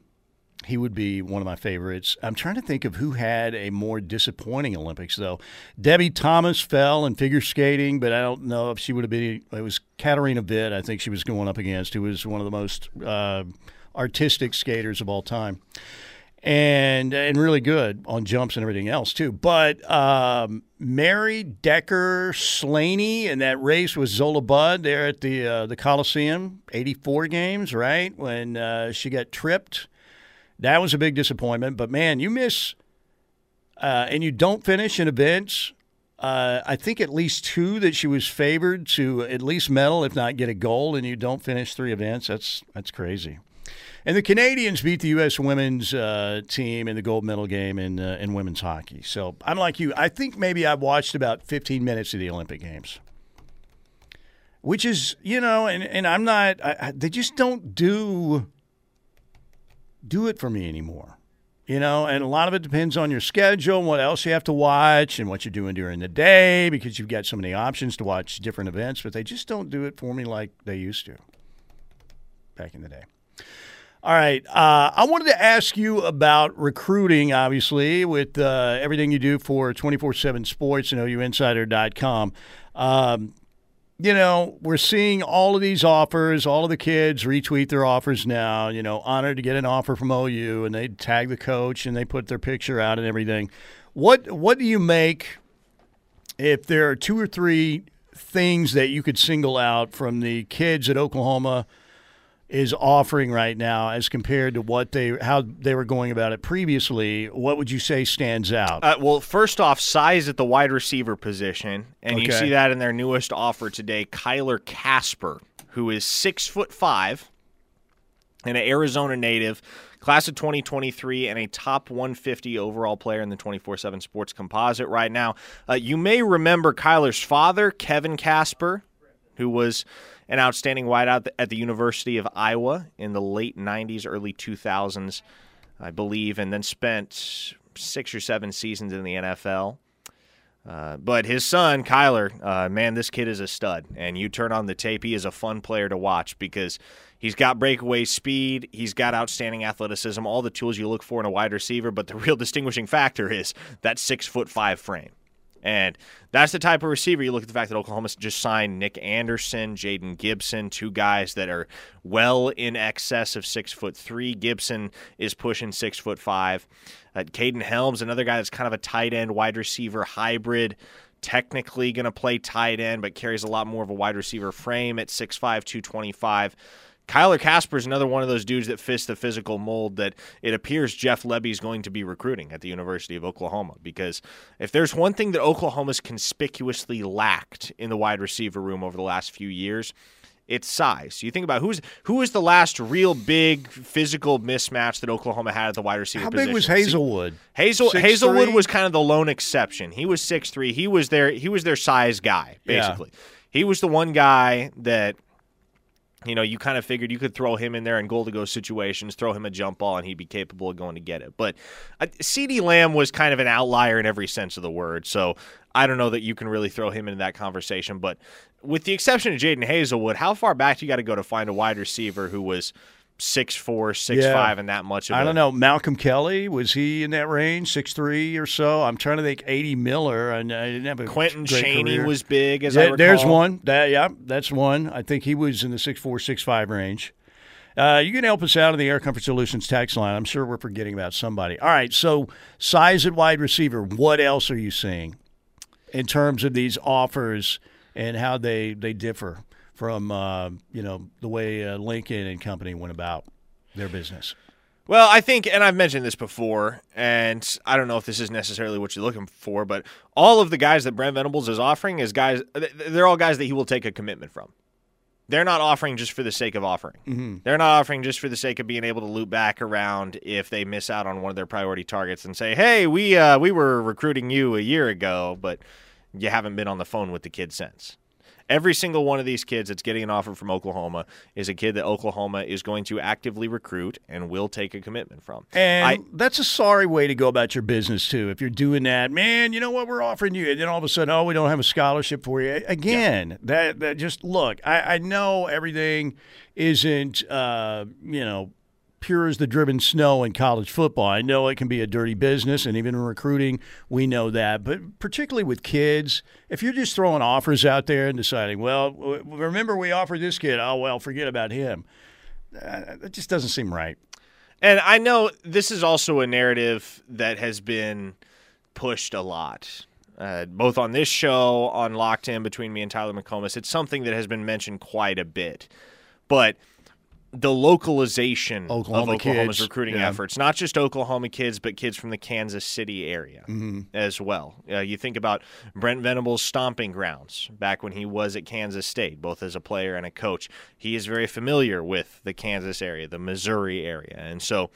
he would be one of my favorites. I'm trying to think of who had a more disappointing Olympics, though. Debbie Thomas fell in figure skating, but I don't know if she would have been. It was Katarina Witt, I think she was going up against, who was one of the most uh, artistic skaters of all time. And and really good on jumps and everything else too. But um, Mary Decker Slaney in that race with Zola Budd there at the uh, the Coliseum, '84 games, right when uh, she got tripped That was a big disappointment. But man, you miss uh, and you don't finish in events. Uh, I think at least two that she was favored to at least medal, if not get a gold, and you don't finish three events. That's that's crazy. And the Canadians beat the U.S. women's uh, team in the gold medal game in uh, in women's hockey. So I'm like you. I think maybe I've watched about 15 minutes of the Olympic Games, which is you know, and and I'm not. I, I, they just don't do do it for me anymore. You know, and a lot of it depends on your schedule, and what else you have to watch, and what you're doing during the day because you've got so many options to watch different events, but they just don't do it for me like they used to back in the day. All right. Uh, I wanted to ask you about recruiting, obviously, with uh, everything you do for 24 7 sports and OUinsider.com. Um, you know, we're seeing all of these offers. All of the kids retweet their offers now. You know, honored to get an offer from OU, and they tag the coach and they put their picture out and everything. What What do you make if there are two or three things that you could single out from the kids at Oklahoma? Is offering right now as compared to what they how they were going about it previously what would you say stands out Uh, well, first off, size at the wide receiver position, and you see that in their newest offer today. Kyler Kasper, who is six foot five, and an Arizona native, class of 2023, and a top 150 overall player in the 24/7 Sports Composite right now. Uh, you may remember Kyler's father, Kevin Kasper, who was an outstanding wideout at the University of Iowa in the late 90s, early 2000s, I believe, and then spent six or seven seasons in the NFL. Uh, but his son, Kyler, uh, man, this kid is a stud. And you turn on the tape, he is a fun player to watch because he's got breakaway speed, he's got outstanding athleticism, all the tools you look for in a wide receiver. But the real distinguishing factor is that six foot five frame. And that's the type of receiver you look at the fact that Oklahoma just signed Nick Anderson, Jaden Gibson, two guys that are well in excess of six foot three. Gibson is pushing six foot five. Uh, Kaden Helms, another guy that's kind of a tight end wide receiver hybrid. Technically going to play tight end, but carries a lot more of a wide receiver frame at 6'5, 225. Kyler Kasper is another one of those dudes that fits the physical mold that it appears Jeff Lebby is going to be recruiting at the University of Oklahoma. Because if there's one thing that Oklahoma's conspicuously lacked in the wide receiver room over the last few years, it's size. You think about who's who is the last real big physical mismatch that Oklahoma had at the wide receiver how position? big was haselwood Hazel 6'3"? Haselwood was kind of the lone exception. He was six three. He was their he was their size guy Yeah. basically. He was the one guy that you know you kind of figured you could throw him in there in goal to go situations, throw him a jump ball, and he'd be capable of going to get it. But uh, CeeDee Lamb was kind of an outlier in every sense of the word. So I don't know that you can really throw him into that conversation. But with the exception of Jadon Haselwood, how far back do you got to go to find a wide receiver who was six four, six Yeah. five, and that much of I don't know. Malcolm Kelly was he in that range, six three or so? I'm trying to think. Eighty Miller, and I didn't have a Quentin Cheney career. was big as I There's one. That yeah, that's one. I think he was in the six four, six five range. Uh, you can help us out in the Air Comfort Solutions text line. I'm sure we're forgetting about somebody. All right, so size at wide receiver. What else are you seeing in terms of these offers and how they they differ from uh, you know the way uh, Lincoln and company went about their business? Well, I think, and I've mentioned this before, and I don't know if this is necessarily what you're looking for, but all of the guys that Brent Venables is offering is guys. They're all guys that he will take a commitment from. They're not offering just for the sake of offering. They're not offering just for the sake of being able to loop back around if they miss out on one of their priority targets and say, "Hey, we uh, we were recruiting you a year ago, but you haven't been on the phone with the kid since." Every single one of these kids that's getting an offer from Oklahoma is a kid that Oklahoma is going to actively recruit and will take a commitment from. And I- that's a sorry way to go about your business too. If you're doing that, man, you know what we're offering you, and then all of a sudden, oh, we don't have a scholarship for you. Again, that that just look. I, I know everything isn't, uh, you know, pure as the driven snow in college football. I know it can be a dirty business, and even in recruiting, we know that. But particularly with kids, if you're just throwing offers out there and deciding, well, remember we offered this kid, oh well, forget about him. Uh, that just doesn't seem right. And I know this is also a narrative that has been pushed a lot, uh, both on this show, on Locked In between me and Tyler McComas. It's something that has been mentioned quite a bit. But the localization Oklahoma of Oklahoma's kids, recruiting yeah. efforts, not just Oklahoma kids, but kids from the Kansas City area Mm-hmm. as well. Uh, you think about Brent Venables' stomping grounds back when he was at Kansas State, both as a player and a coach. He is very familiar with the Kansas area, the Missouri area, and so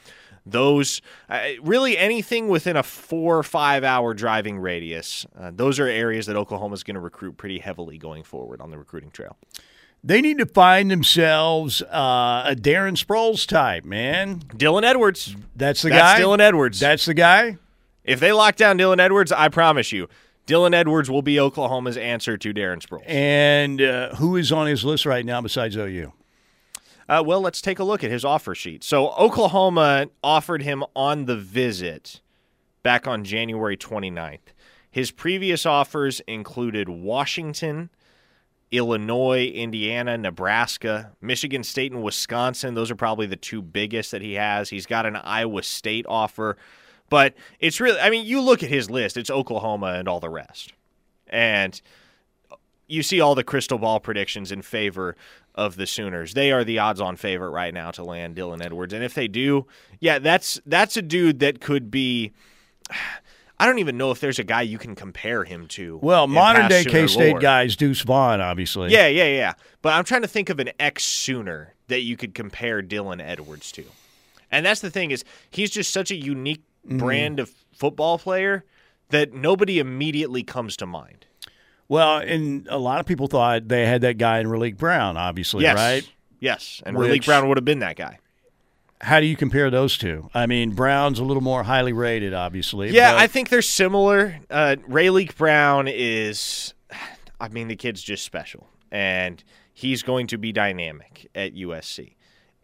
those uh, really anything within a four or five hour driving radius, uh, those are areas that Oklahoma is going to recruit pretty heavily going forward on the recruiting trail. They need to find themselves uh, a Darren Sproles type, man. Dylan Edwards. That's the That's guy. Dylan Edwards. That's the guy. If they lock down Dylan Edwards, I promise you, Dylan Edwards will be Oklahoma's answer to Darren Sproles. And uh, who is on his list right now besides OU? Uh, well, let's take a look at his offer sheet. So Oklahoma offered him on the visit back on January 29th. His previous offers included Washington, Illinois, Indiana, Nebraska, Michigan State, and Wisconsin. Those are probably the two biggest that he has. He's got an Iowa State offer. But it's really, I mean, you look at his list, it's Oklahoma and all the rest. And you see all the crystal ball predictions in favor of the Sooners. They are the odds-on favorite right now to land Dylan Edwards, and if they do, yeah, that's that's a dude that could be. I don't even know if there's a guy you can compare him to. Well, modern day K State guys, Deuce Vaughn, obviously. Yeah, yeah, yeah. But I'm trying to think of an ex Sooner that you could compare Dylan Edwards to. And that's the thing is he's just such a unique Mm-hmm. brand of football player that nobody immediately comes to mind. Well, and a lot of people thought they had that guy in Raleek Brown, obviously, Yes. right? Yes. And Which- Raleek Brown would have been that guy. How do you compare those two? I mean, Brown's a little more highly rated, obviously. Yeah, but- I think they're similar. Uh, Rayleigh Brown is, I mean, the kid's just special, and he's going to be dynamic at USC.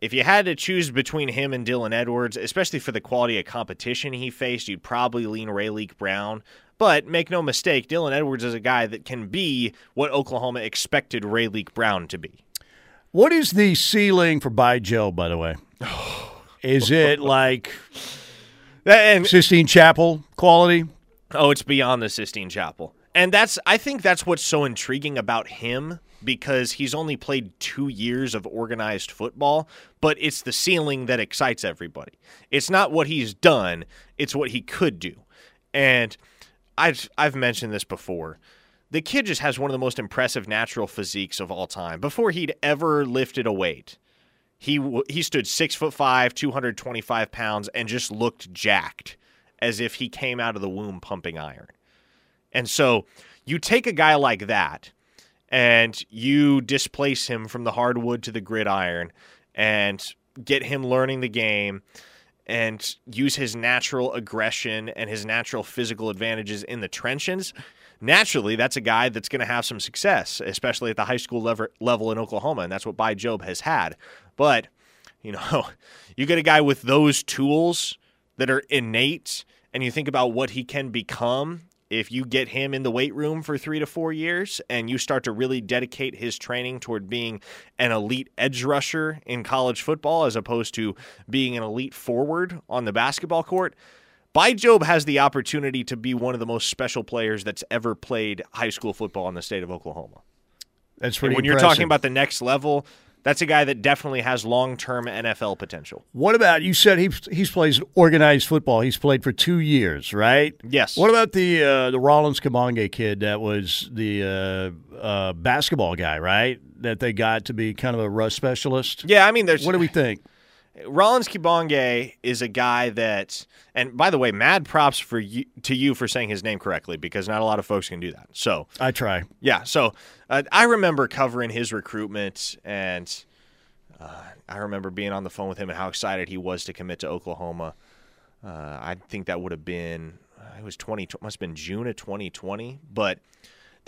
If you had to choose between him and Dylan Edwards, especially for the quality of competition he faced, you'd probably lean Ray Rayleigh Brown. But make no mistake, Dylan Edwards is a guy that can be what Oklahoma expected Ray Rayleigh Brown to be. What is the ceiling for Bai Jobe, by the way? Is it like And Sistine Chapel quality? Oh, it's beyond the Sistine Chapel. And that's I think that's what's so intriguing about him because he's only played 2 years of organized football, but it's the ceiling that excites everybody. It's not what he's done, it's what he could do. And I've I've mentioned this before. The kid just has one of the most impressive natural physiques of all time. Before he'd ever lifted a weight, he he stood six foot five, two hundred twenty five pounds, and just looked jacked, as if he came out of the womb pumping iron. And so you take a guy like that, and you displace him from the hardwood to the gridiron, and get him learning the game, and use his natural aggression and his natural physical advantages in the trenches. Naturally, that's a guy that's going to have some success, especially at the high school lever- level in Oklahoma, and that's what Bai Jobe has had. But you know, you get a guy with those tools that are innate, and you think about what he can become if you get him in the weight room for three to four years and you start to really dedicate his training toward being an elite edge rusher in college football as opposed to being an elite forward on the basketball court. Bai Jobe has the opportunity to be one of the most special players that's ever played high school football in the state of Oklahoma. That's And pretty when you're talking about the next level, that's a guy that definitely has long-term NFL potential. What about you said he he's plays organized football. He's played for two years, right? Yes. What about the uh, the Rollins Kabonge kid that was the uh, uh, basketball guy, right? That they got to be kind of a rush specialist. Yeah, I mean, there's What do we think? Rollins Kibonge is a guy that, and by the way, mad props for you to you for saying his name correctly because not a lot of folks can do that. So I try. yeah, so uh, I remember covering his recruitment, and uh, I remember being on the phone with him and how excited he was to commit to Oklahoma. Uh, I think that would have been it was twenty must have been June of twenty twenty, but.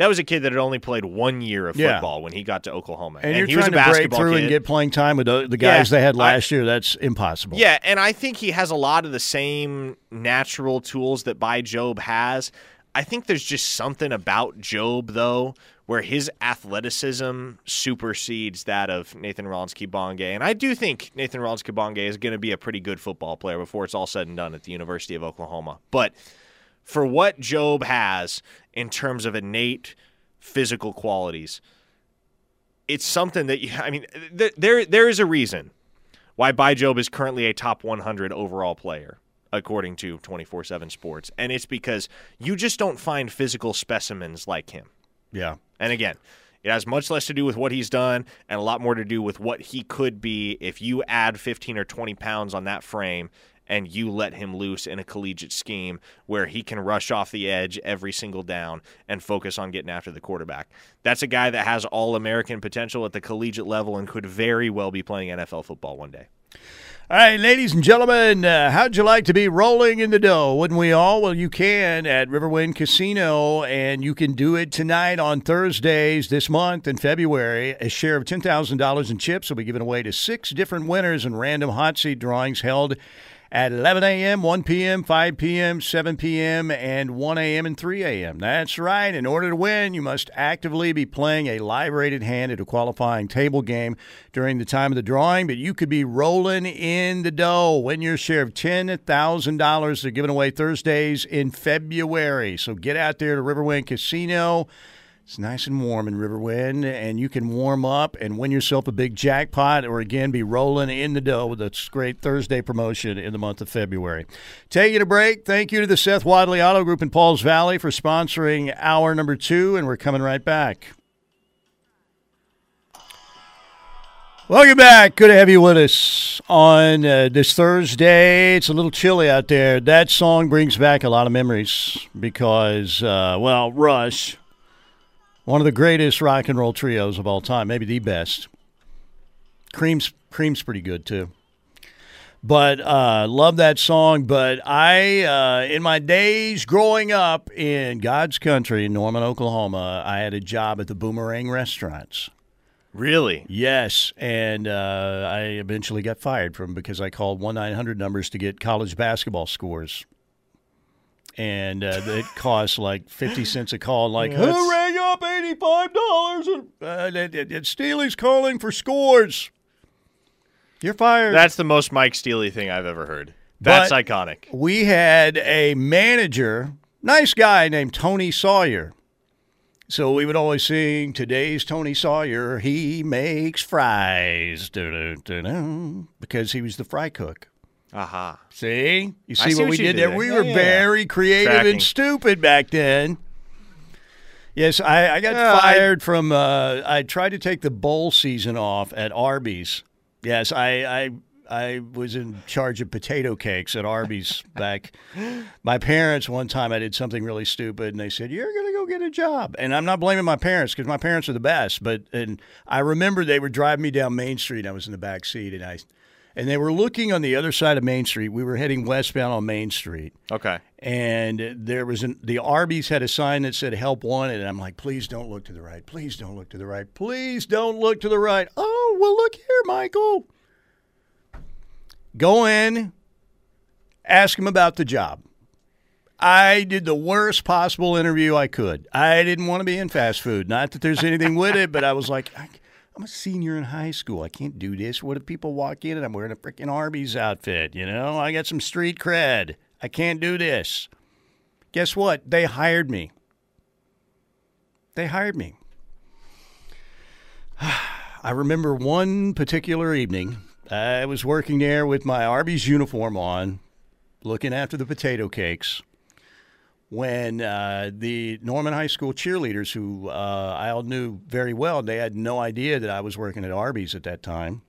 That was a kid that had only played one year of Yeah. football when he got to Oklahoma, And, you're he was trying a to break through kid. and get playing time with the, the guys Yeah, they had I- last year. That's impossible. Yeah, and I think he has a lot of the same natural tools that Bai Jobe has. I think there's just something about Jobe though where his athleticism supersedes that of Nathan Rollins Kibonge. And I do think Nathan Rollins Kibonge is going to be a pretty good football player before it's all said and done at the University of Oklahoma. But for what Jobe has in terms of innate physical qualities, it's something that you, I mean, th- there there is a reason why Bai Jobe is currently a top 100 overall player according to 24/7 Sports, and it's because you just don't find physical specimens like him. Yeah. And again, it has much less to do with what he's done and a lot more to do with what he could be if you add 15 or 20 pounds on that frame and you let him loose in a collegiate scheme where he can rush off the edge every single down and focus on getting after the quarterback. That's a guy that has all American potential at the collegiate level and could very well be playing NFL football one day. All right, ladies and gentlemen, uh, how'd you like to be rolling in the dough? Wouldn't we all? Well, you can at Riverwind Casino, and you can do it tonight on Thursdays this month in February. A share of $10,000 in chips will be given away to six different winners in random hot seat drawings held at 11 a.m., 1 p.m., 5 p.m., 7 p.m., and 1 a.m. and 3 a.m. That's right. In order to win, you must actively be playing a live rated hand at a qualifying table game during the time of the drawing, but you could be rolling in the dough. Win your share of $10,000. They're giving away Thursdays in February. So get out there to Riverwind Casino. It's nice and warm in Riverwind, and you can warm up and win yourself a big jackpot, or again be rolling in the dough with this great Thursday promotion in the month of February. Taking a break. Thank you to the Seth Wadley Auto Group in Pauls Valley for sponsoring hour number two, and we're coming right back. Welcome back. Good to have you with us on uh, this Thursday. It's a little chilly out there. That song brings back a lot of memories because, uh, well, Rush, one of the greatest rock and roll trios of all time, maybe the best. Cream's Cream's pretty good too. But uh, love that song. But I, uh, in my days growing up in God's country in Norman, Oklahoma, I had a job at the Boomerang Restaurants. Really? Yes, and uh, I eventually got fired from because I called one nine hundred numbers to get college basketball scores, and uh, it costs like fifty cents a call. Like who that's- rang up eighty five dollars? And uh, it, it, it- Steely's calling for scores. You're fired. That's the most Mike Steely thing I've ever heard. That's But- iconic. we had a manager, nice guy named Tony Sawyer. So we would always sing, Today's Tony Sawyer, he makes fries. Because he was the fry cook. Aha. See? You see, see what what we did there? there. We Yeah, were yeah. very creative Tracking. and stupid back then. Yes, I, I got I- fired from. Uh, I tried to take the bowl season off at Arby's. Yes, I, I I was in charge of potato cakes at Arby's back. My parents one time I did something really stupid, and they said you're going to go get a job. And I'm not blaming my parents because my parents are the best. But and I remember they were driving me down Main Street. I was in the back seat, and I and they were looking on the other side of Main Street. We were heading westbound on Main Street Okay. and there was an, the Arby's had a sign that said "Help Wanted," and I'm like, "Please don't look to the right. Please don't look to the right. Please don't look to the right." Oh, well, look here, Michael. Go in, ask him about the job. I did the worst possible interview I could. I didn't want to be in fast food. Not that there's anything with it, but I was like, I, I'm a senior in high school. I can't do this. What if people walk in and I'm wearing a freaking Arby's outfit? You know, I got some street cred. I can't do this. Guess what? They hired me. They hired me. I remember one particular evening. I was working there with my Arby's uniform on, looking after the potato cakes when uh, the Norman High School cheerleaders, who uh, I all knew very well, they had no idea that I was working at Arby's at that time,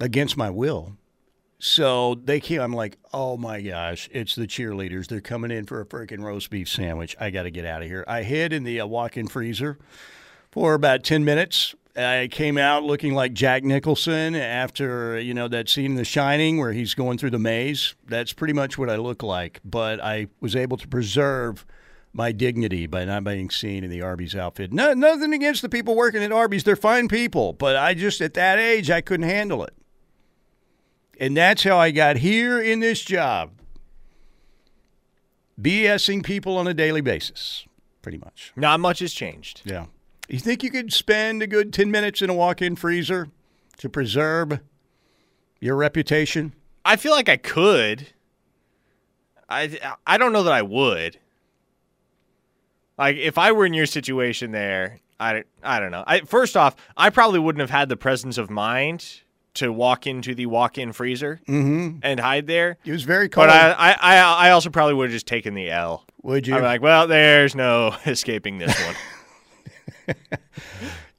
against my will. So they came. I'm like, oh my gosh, it's the cheerleaders. They're coming in for a freaking roast beef sandwich. I got to get out of here. I hid in the uh, walk-in freezer for about ten minutes. I came out looking like Jack Nicholson after you know that scene in The Shining where he's going through the maze. That's pretty much what I look like. But I was able to preserve my dignity by not being seen in the Arby's outfit. No, nothing against the people working at Arby's; they're fine people. But I just at that age I couldn't handle it. And that's how I got here in this job. BSing people on a daily basis, pretty much. Not much has changed. Yeah. You think you could spend a good 10 minutes in a walk in freezer to preserve your reputation? I feel like I could. I I don't know that I would. Like if I were in your situation there, I, I don't know. I first off, I probably wouldn't have had the presence of mind to walk into the walk-in freezer mm-hmm. and hide there. It was very cold. But I, I, I, I also probably would have just taken the L. Would you? I'm like, well, there's no escaping this one.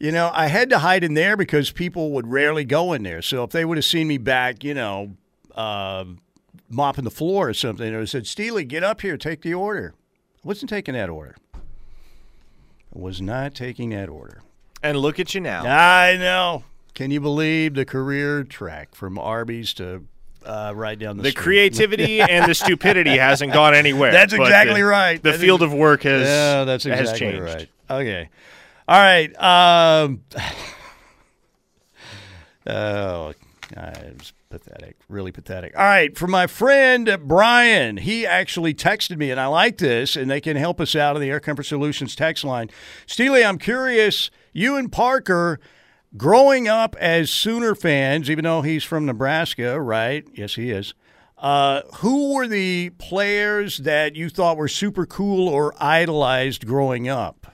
You know, I had to hide in there because people would rarely go in there. So if they would have seen me back, you know, uh, mopping the floor or something, or said, Steely, get up here, take the order. I wasn't taking that order. I was not taking that order. and look at you now. I know. Can you believe the career track from Arby's to uh, right down the, The street? creativity and the stupidity hasn't gone anywhere. That's exactly the- right. The That's field ex- of work has Yeah, that's has exactly changed. right. Okay. All right. Um, oh, God, it was pathetic. Really pathetic. All right. For my friend Brian, he actually texted me, and I like this, and they can help us out on the Air Comfort Solutions text line. Steely, I'm curious, you and Parker, growing up as Sooner fans, even though he's from Nebraska, right? Yes, he is. Uh, who were the players that you thought were super cool or idolized growing up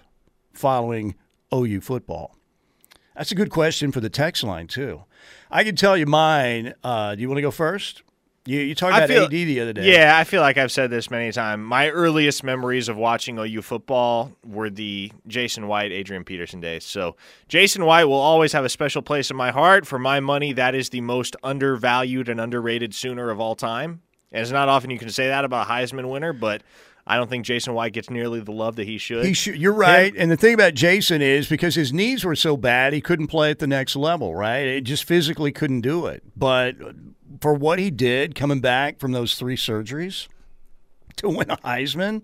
following OU football? That's a good question for the text line, too. I can tell you mine. Uh, do you want to go first? You, you talked about feel- AD the other day. Yeah, I feel like I've said this many times. My earliest memories of watching OU football were the Jason White, Adrian Peterson days. So Jason White will always have a special place in my heart. For my money, that is the most undervalued and underrated Sooner of all time. And it's not often you can say that about a Heisman winner, but I don't think Jason White gets nearly the love that he should. He should, you're right. And the thing about Jason is because his knees were so bad, he couldn't play at the next level, right? It just physically couldn't do it. But for what he did coming back from those three surgeries to win a Heisman,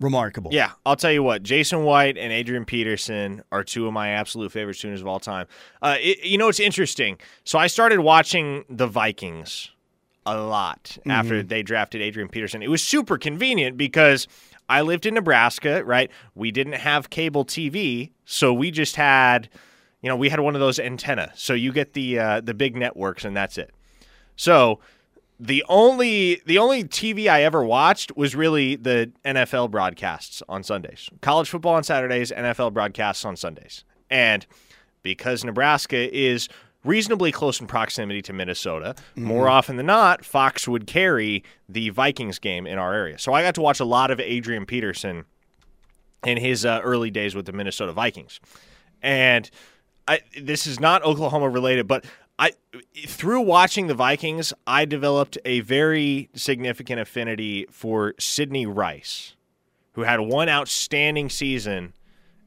remarkable. Yeah, I'll tell you what. Jason White and Adrian Peterson are two of my absolute favorite Sooners of all time. Uh, it, you know, it's interesting. So I started watching the Vikings a lot after they drafted Adrian Peterson. It was super convenient because I lived in Nebraska, right? We didn't have cable TV, so we just had, you know, we had one of those antenna. So you get the uh, the big networks, and that's it. So the only the only TV I ever watched was really the NFL broadcasts on Sundays. College football on Saturdays, NFL broadcasts on Sundays. And because Nebraska is reasonably close in proximity to Minnesota, more often than not, Fox would carry the Vikings game in our area. So I got to watch a lot of Adrian Peterson in his uh, early days with the Minnesota Vikings. And I, this is not Oklahoma related, but I through watching the Vikings, I developed a very significant affinity for Sidney Rice, who had one outstanding season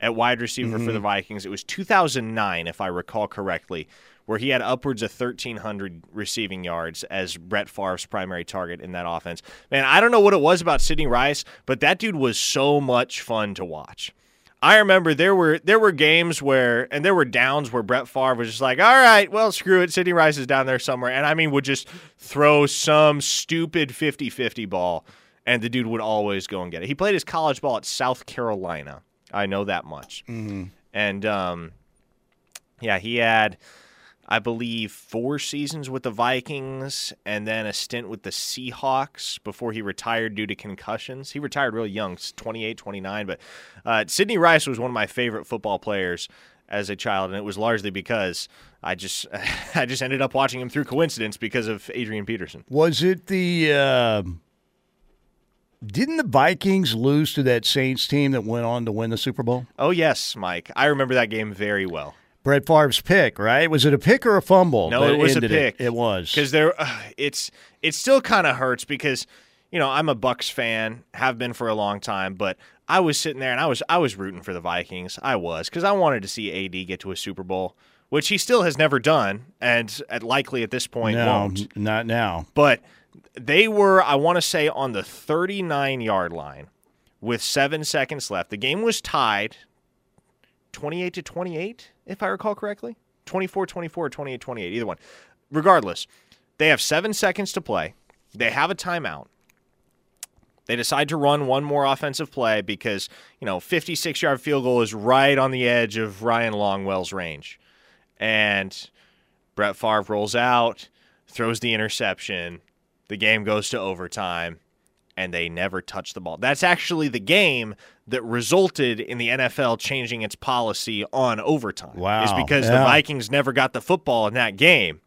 at wide receiver for the Vikings. It was 2009, if I recall correctly, where he had upwards of 1,300 receiving yards as Brett Favre's primary target in that offense. Man, I don't know what it was about Sidney Rice, but that dude was so much fun to watch. I remember there were there were games where and there were downs where Brett Favre was just like, all right, well, screw it. Sidney Rice is down there somewhere. And I mean would just throw some stupid 50-50 ball and the dude would always go and get it. He played his college ball at South Carolina. I know that much. And um, yeah, he had I believe four seasons with the Vikings and then a stint with the Seahawks before he retired due to concussions. He retired real young, 28, 29. But uh, Sidney Rice was one of my favorite football players as a child, and it was largely because I just I just ended up watching him through coincidence because of Adrian Peterson. Was it the. Uh, didn't the Vikings lose to that Saints team that went on to win the Super Bowl? Oh yes, Mike, I remember that game very well. Brett Favre's pick, right? Was it a pick or a fumble? No, it was a pick. It, was because there, uh, it's it still kind of hurts because you know I'm a Bucks fan, have been for a long time, but I was sitting there and I was I was rooting for the Vikings. I was because I wanted to see AD get to a Super Bowl, which he still has never done, and at likely at this point no, won't. not now. But they were, I want to say, on the 39 yard line with seven seconds left. The game was tied 28 to 28, if I recall correctly. 24 24 28 28, either one. Regardless, they have seven seconds to play. They have a timeout. They decide to run one more offensive play because, you know, 56 yard field goal is right on the edge of Ryan Longwell's range. And Brett Favre rolls out, throws the interception. The game goes to overtime, and they never touch the ball. That's actually the game that resulted in the NFL changing its policy on overtime. Wow. Is because the Vikings never got the football in that game.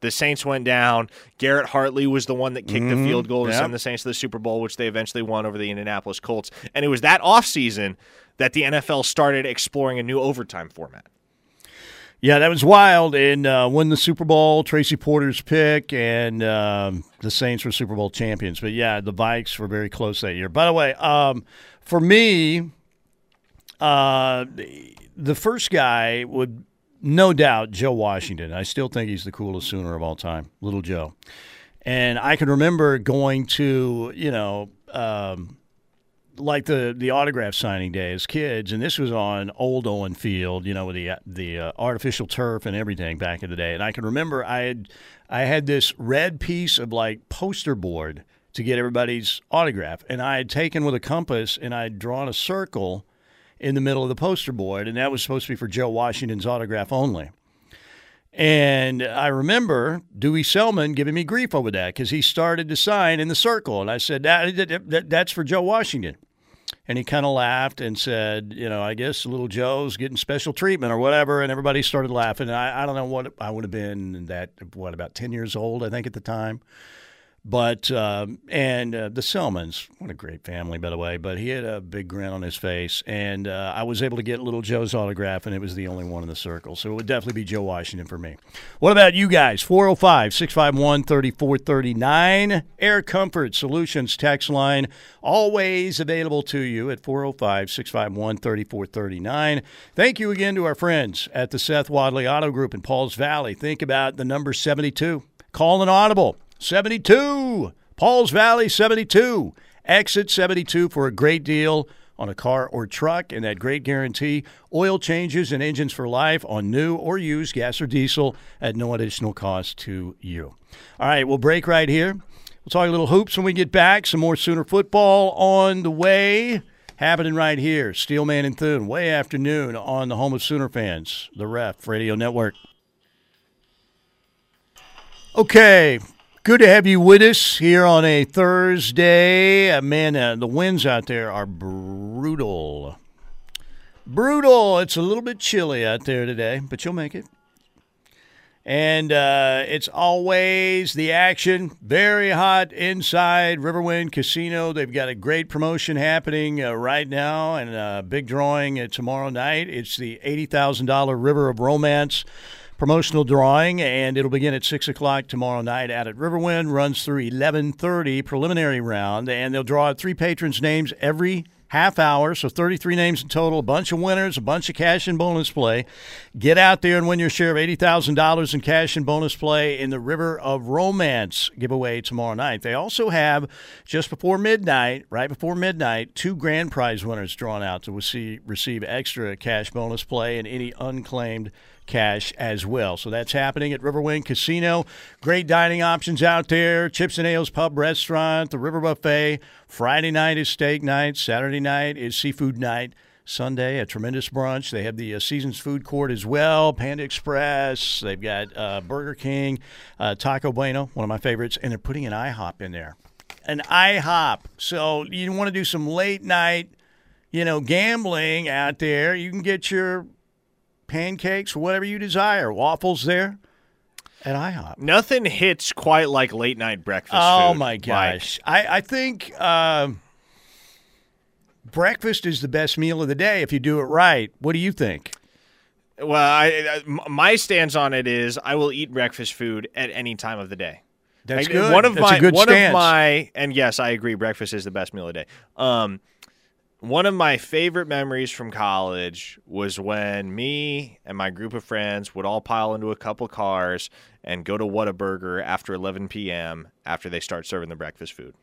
The Saints went down. Garrett Hartley was the one that kicked the mm-hmm. field goal to Yep. send the Saints to the Super Bowl, which they eventually won over the Indianapolis Colts. And it was that offseason that the NFL started exploring a new overtime format. Yeah, that was wild. And uh, won the Super Bowl, Tracy Porter's pick, and um, the Saints were Super Bowl champions. But yeah, the Vikes were very close that year. By the way, um, for me, uh, the- first guy would no doubt Joe Washington. I still think he's the coolest Sooner of all time, Little Joe. And I can remember going to, you know, um, like the the autograph signing day as kids, and this was on Old Owen Field, you know, with the the uh, artificial turf and everything back in the day. And I can remember I had I had this red piece of like poster board to get everybody's autograph, and I had taken with a compass and I had drawn a circle in the middle of the poster board, and that was supposed to be for Joe Washington's autograph only. And I remember Dewey Selmon giving me grief over that because he started to sign in the circle. And I said, that, that, that- that's for Joe Washington. And he kind of laughed and said, you know, I guess little Joe's getting special treatment or whatever. And everybody started laughing. And I, I don't know what I would have been that, what, about 10 years old, I think, at the time. But, um, and uh, the Selmons, what a great family, by the way. But he had a big grin on his face. And uh, I was able to get little Joe's autograph, and it was the only one in the circle. So it would definitely be Joe Washington for me. What about you guys? 405 651 3439. Air Comfort Solutions text line, always available to you at 405 651 3439. Thank you again to our friends at the Seth Wadley Auto Group in Pauls Valley. Think about the number 72. Call an audible. 72. Pauls Valley 72. Exit 72 for a great deal on a car or truck and that great guarantee. Oil changes and engines for life on new or used gas or diesel at no additional cost to you. All right, we'll break right here. We'll talk a little hoops when we get back. Some more Sooner football on the way. Happening right here. Steelman and Thune, way afternoon on the home of Sooner fans, the Ref Radio Network. Okay, good to have you with us here on a Thursday. Uh, man, uh, the winds out there are brutal. Brutal. It's a little bit chilly out there today, but you'll make it. And uh, it's always the action. Very hot inside Riverwind Casino. They've got a great promotion happening uh, right now and a big drawing uh, tomorrow night. It's the $80,000 River of Romance promotional drawing, and it'll begin at 6 o'clock tomorrow night out at Riverwind. Runs through 11.30 preliminary round, and they'll draw three patrons' names every half hour, so 33 names in total, a bunch of winners, a bunch of cash and bonus play. Get out there and win your share of $80,000 in cash and bonus play in the River of Romance giveaway tomorrow night. They also have, just before midnight, right before midnight, two grand prize winners drawn out to receive extra cash bonus play and any unclaimed cash as well. So that's happening at Riverwind Casino. Great dining options out there. Chips and Ales Pub Restaurant, the River Buffet. Friday night is steak night. Saturday night is seafood night. Sunday, a tremendous brunch. They have the uh, Seasons Food Court as well, Panda Express. They've got uh, Burger King, uh, Taco Bueno, one of my favorites, and they're putting an IHOP in there. An IHOP. So you want to do some late night, you know, gambling out there. You can get your pancakes, whatever you desire. Waffles there at IHOP. Nothing hits quite like late night breakfast. Oh food. my gosh! I I think um breakfast is the best meal of the day if you do it right. What do you think? well, I, I- my stance on it is I will eat breakfast food at any time of the day. That's Like, good. One of That's my a good one stance. of my and yes, I agree. Breakfast is the best meal of the day. Um, one of my favorite memories from college was when me and my group of friends would all pile into a couple cars and go to Whataburger after 11 p.m. after they start serving the breakfast food.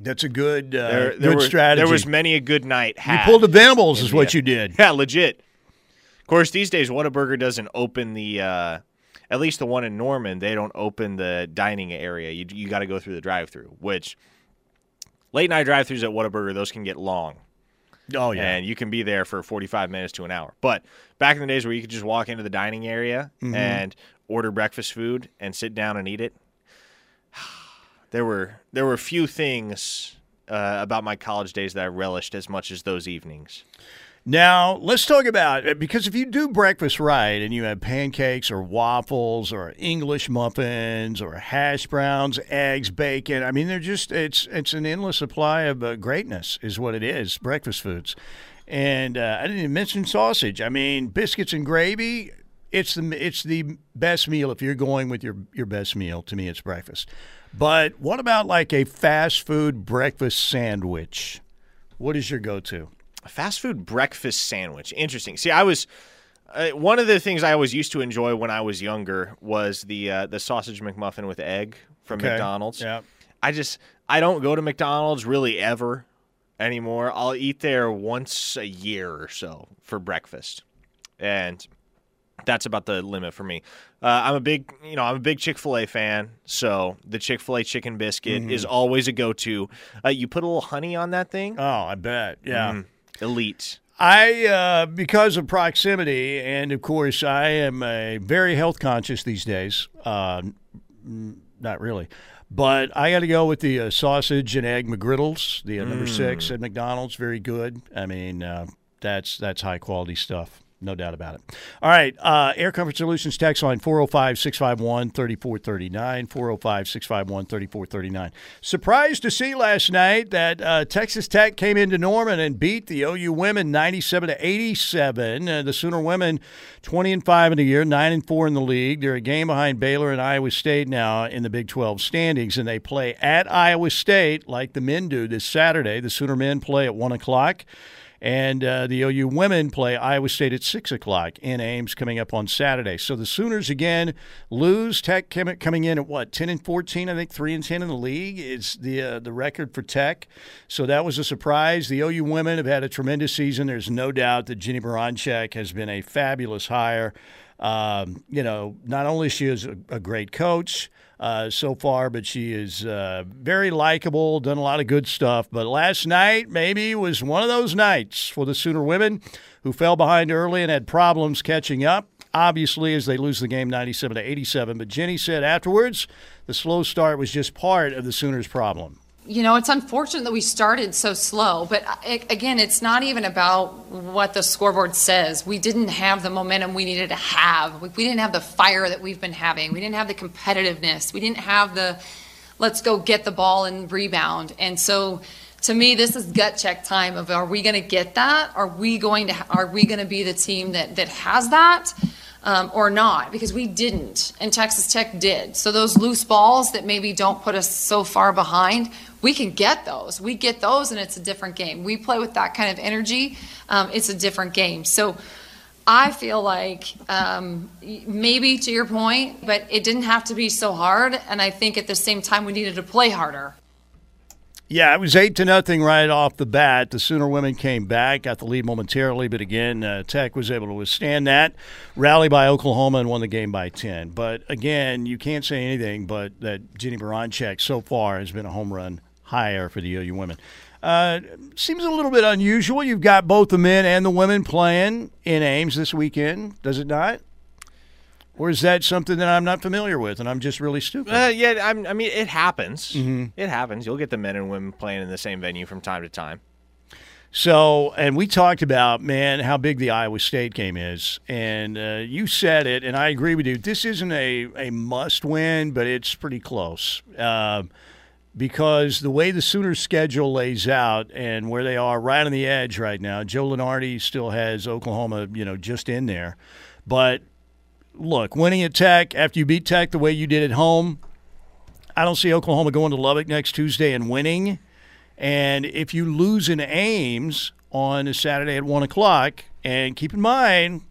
That's a good uh, There, good were, strategy. There was many a good night. you pulled the Venables, is what you did. Yeah, legit. Of course, these days Whataburger doesn't open the. Uh, at least the one in Norman, they don't open the dining area. You you got to go through the drive-through, which late night drive-throughs at Whataburger those can get long, Oh yeah. and you can be there for 45 minutes to an hour. But back in the days where you could just walk into the dining area Mm-hmm. and order breakfast food and sit down and eat it, there were there were few things uh, about my college days that I relished as much as those evenings. Now, let's talk about uh, because if you do breakfast right and you have pancakes or waffles or English muffins or hash browns, eggs, bacon, I mean, they're just it's it's an endless supply of uh, greatness is what it is, breakfast foods. And uh, I didn't even mention sausage. I mean, biscuits and gravy, it's the it's the best meal if you're going with your your best meal. To me, it's breakfast. But what about like a fast food breakfast sandwich? What is your go-to? A fast food breakfast sandwich. Interesting. See, I was uh, one of the things I always used to enjoy when I was younger was the uh, the sausage McMuffin with egg from Okay. McDonald's. Yeah. I just I don't go to McDonald's really ever anymore. I'll eat there once a year or so for breakfast, and that's about the limit for me. Uh, I'm a big, you know, I'm a big Chick Fil A fan, so the Chick Fil A chicken biscuit Mm-hmm. is always a go-to. Uh, you put a little honey on that thing, Oh, I bet. Yeah. Mm, elite. I, uh, because of proximity, and of course, I am a very health conscious these days. Uh, not really, but I got to go with the uh, sausage and egg McGriddles, the uh, number six at McDonald's. Very good. I mean, uh, that's that's high quality stuff. No doubt about it. All right. Uh, Air Comfort Solutions text line 405 651 3439. 405 651 3439. Surprised to see last night that uh, Texas Tech came into Norman and beat the OU women 97 to 87. Uh, the Sooner women 20 and 5 in the year, 9 and 4 in the league. They're a game behind Baylor and Iowa State now in the Big 12 standings, and they play at Iowa State like the men do this Saturday. The Sooner men play at 1 o'clock. And uh, the OU women play Iowa State at 6 o'clock in Ames coming up on Saturday. So the Sooners again lose. Tech coming in at what, 10 and 14, I think 3 and 10 in the league is the, uh, the record for Tech. So that was a surprise. The OU women have had a tremendous season. There's no doubt that Jennie Baranczyk has been a fabulous hire. Um, you know, not only she is a, a great coach, uh, so far, but she is uh, very likable, done a lot of good stuff. But last night maybe was one of those nights for the Sooner women who fell behind early and had problems catching up. Obviously, as they lose the game 97 to 87. But Jennie said afterwards, the slow start was just part of the Sooners' problem. You know, it's unfortunate that we started so slow, but I, again, it's not even about what the scoreboard says. We didn't have the momentum we needed to have. We, we didn't have the fire that we've been having. We didn't have the competitiveness. We didn't have the let's go get the ball and rebound. And so to me, this is gut check time of are we going to get that? Are we going to are we going to be the team that that has that? um, or not because we didn't and texas tech did so those loose balls that maybe don't put us so far behind we can get those. We get those and it's a different game. We play with that kind of energy um, it's a different game. So i feel like um, maybe to your point but it didn't have to be so hard. And i think at the same time we needed to play harder. Yeah, it was eight to nothing right off the bat. The Sooner women came back, got the lead momentarily, but again, uh, Tech was able to withstand that, rally by Oklahoma, and won the game by ten. But again, you can't say anything but that Jennie Baranczyk so far has been a home run hire for the OU women. Uh, seems a little bit unusual. You've got both the men and the women playing in Ames this weekend, does it not? Or is that something that I'm not familiar with and I'm just really stupid? Uh, yeah, I'm, I mean, it happens. Mm-hmm. It happens. You'll get the men and women playing in the same venue from time to time. So, and we talked about, man, how big the Iowa State game is. And uh, you said it, and I agree with you. This isn't a, a must win, but it's pretty close. Uh, because the way the Sooners' schedule lays out and where they are right on the edge right now, Joe Lunardi still has Oklahoma, you know, just in there. But look, winning at Tech after you beat Tech the way you did at home, I don't see Oklahoma going to Lubbock next Tuesday and winning. And if you lose in Ames on a Saturday at 1 o'clock, and keep in mind,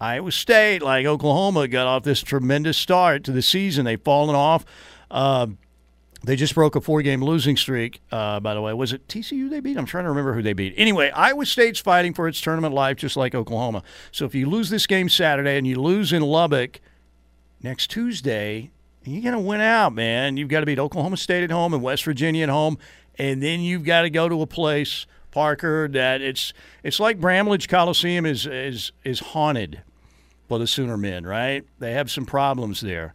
Iowa State, like Oklahoma, got off this tremendous start to the season. They've fallen off. Uh, they just broke a four game losing streak, uh, by the way. Was it TCU they beat? I'm trying to remember who they beat. Anyway, Iowa State's fighting for its tournament life just like Oklahoma. So if you lose this game Saturday and you lose in Lubbock next Tuesday, you're going to win out, man. You've got to beat Oklahoma State at home and West Virginia at home. And then you've got to go to a place, Parker, that it's it's like Bramlage Coliseum is is is haunted for the Sooner men, right? They have some problems there.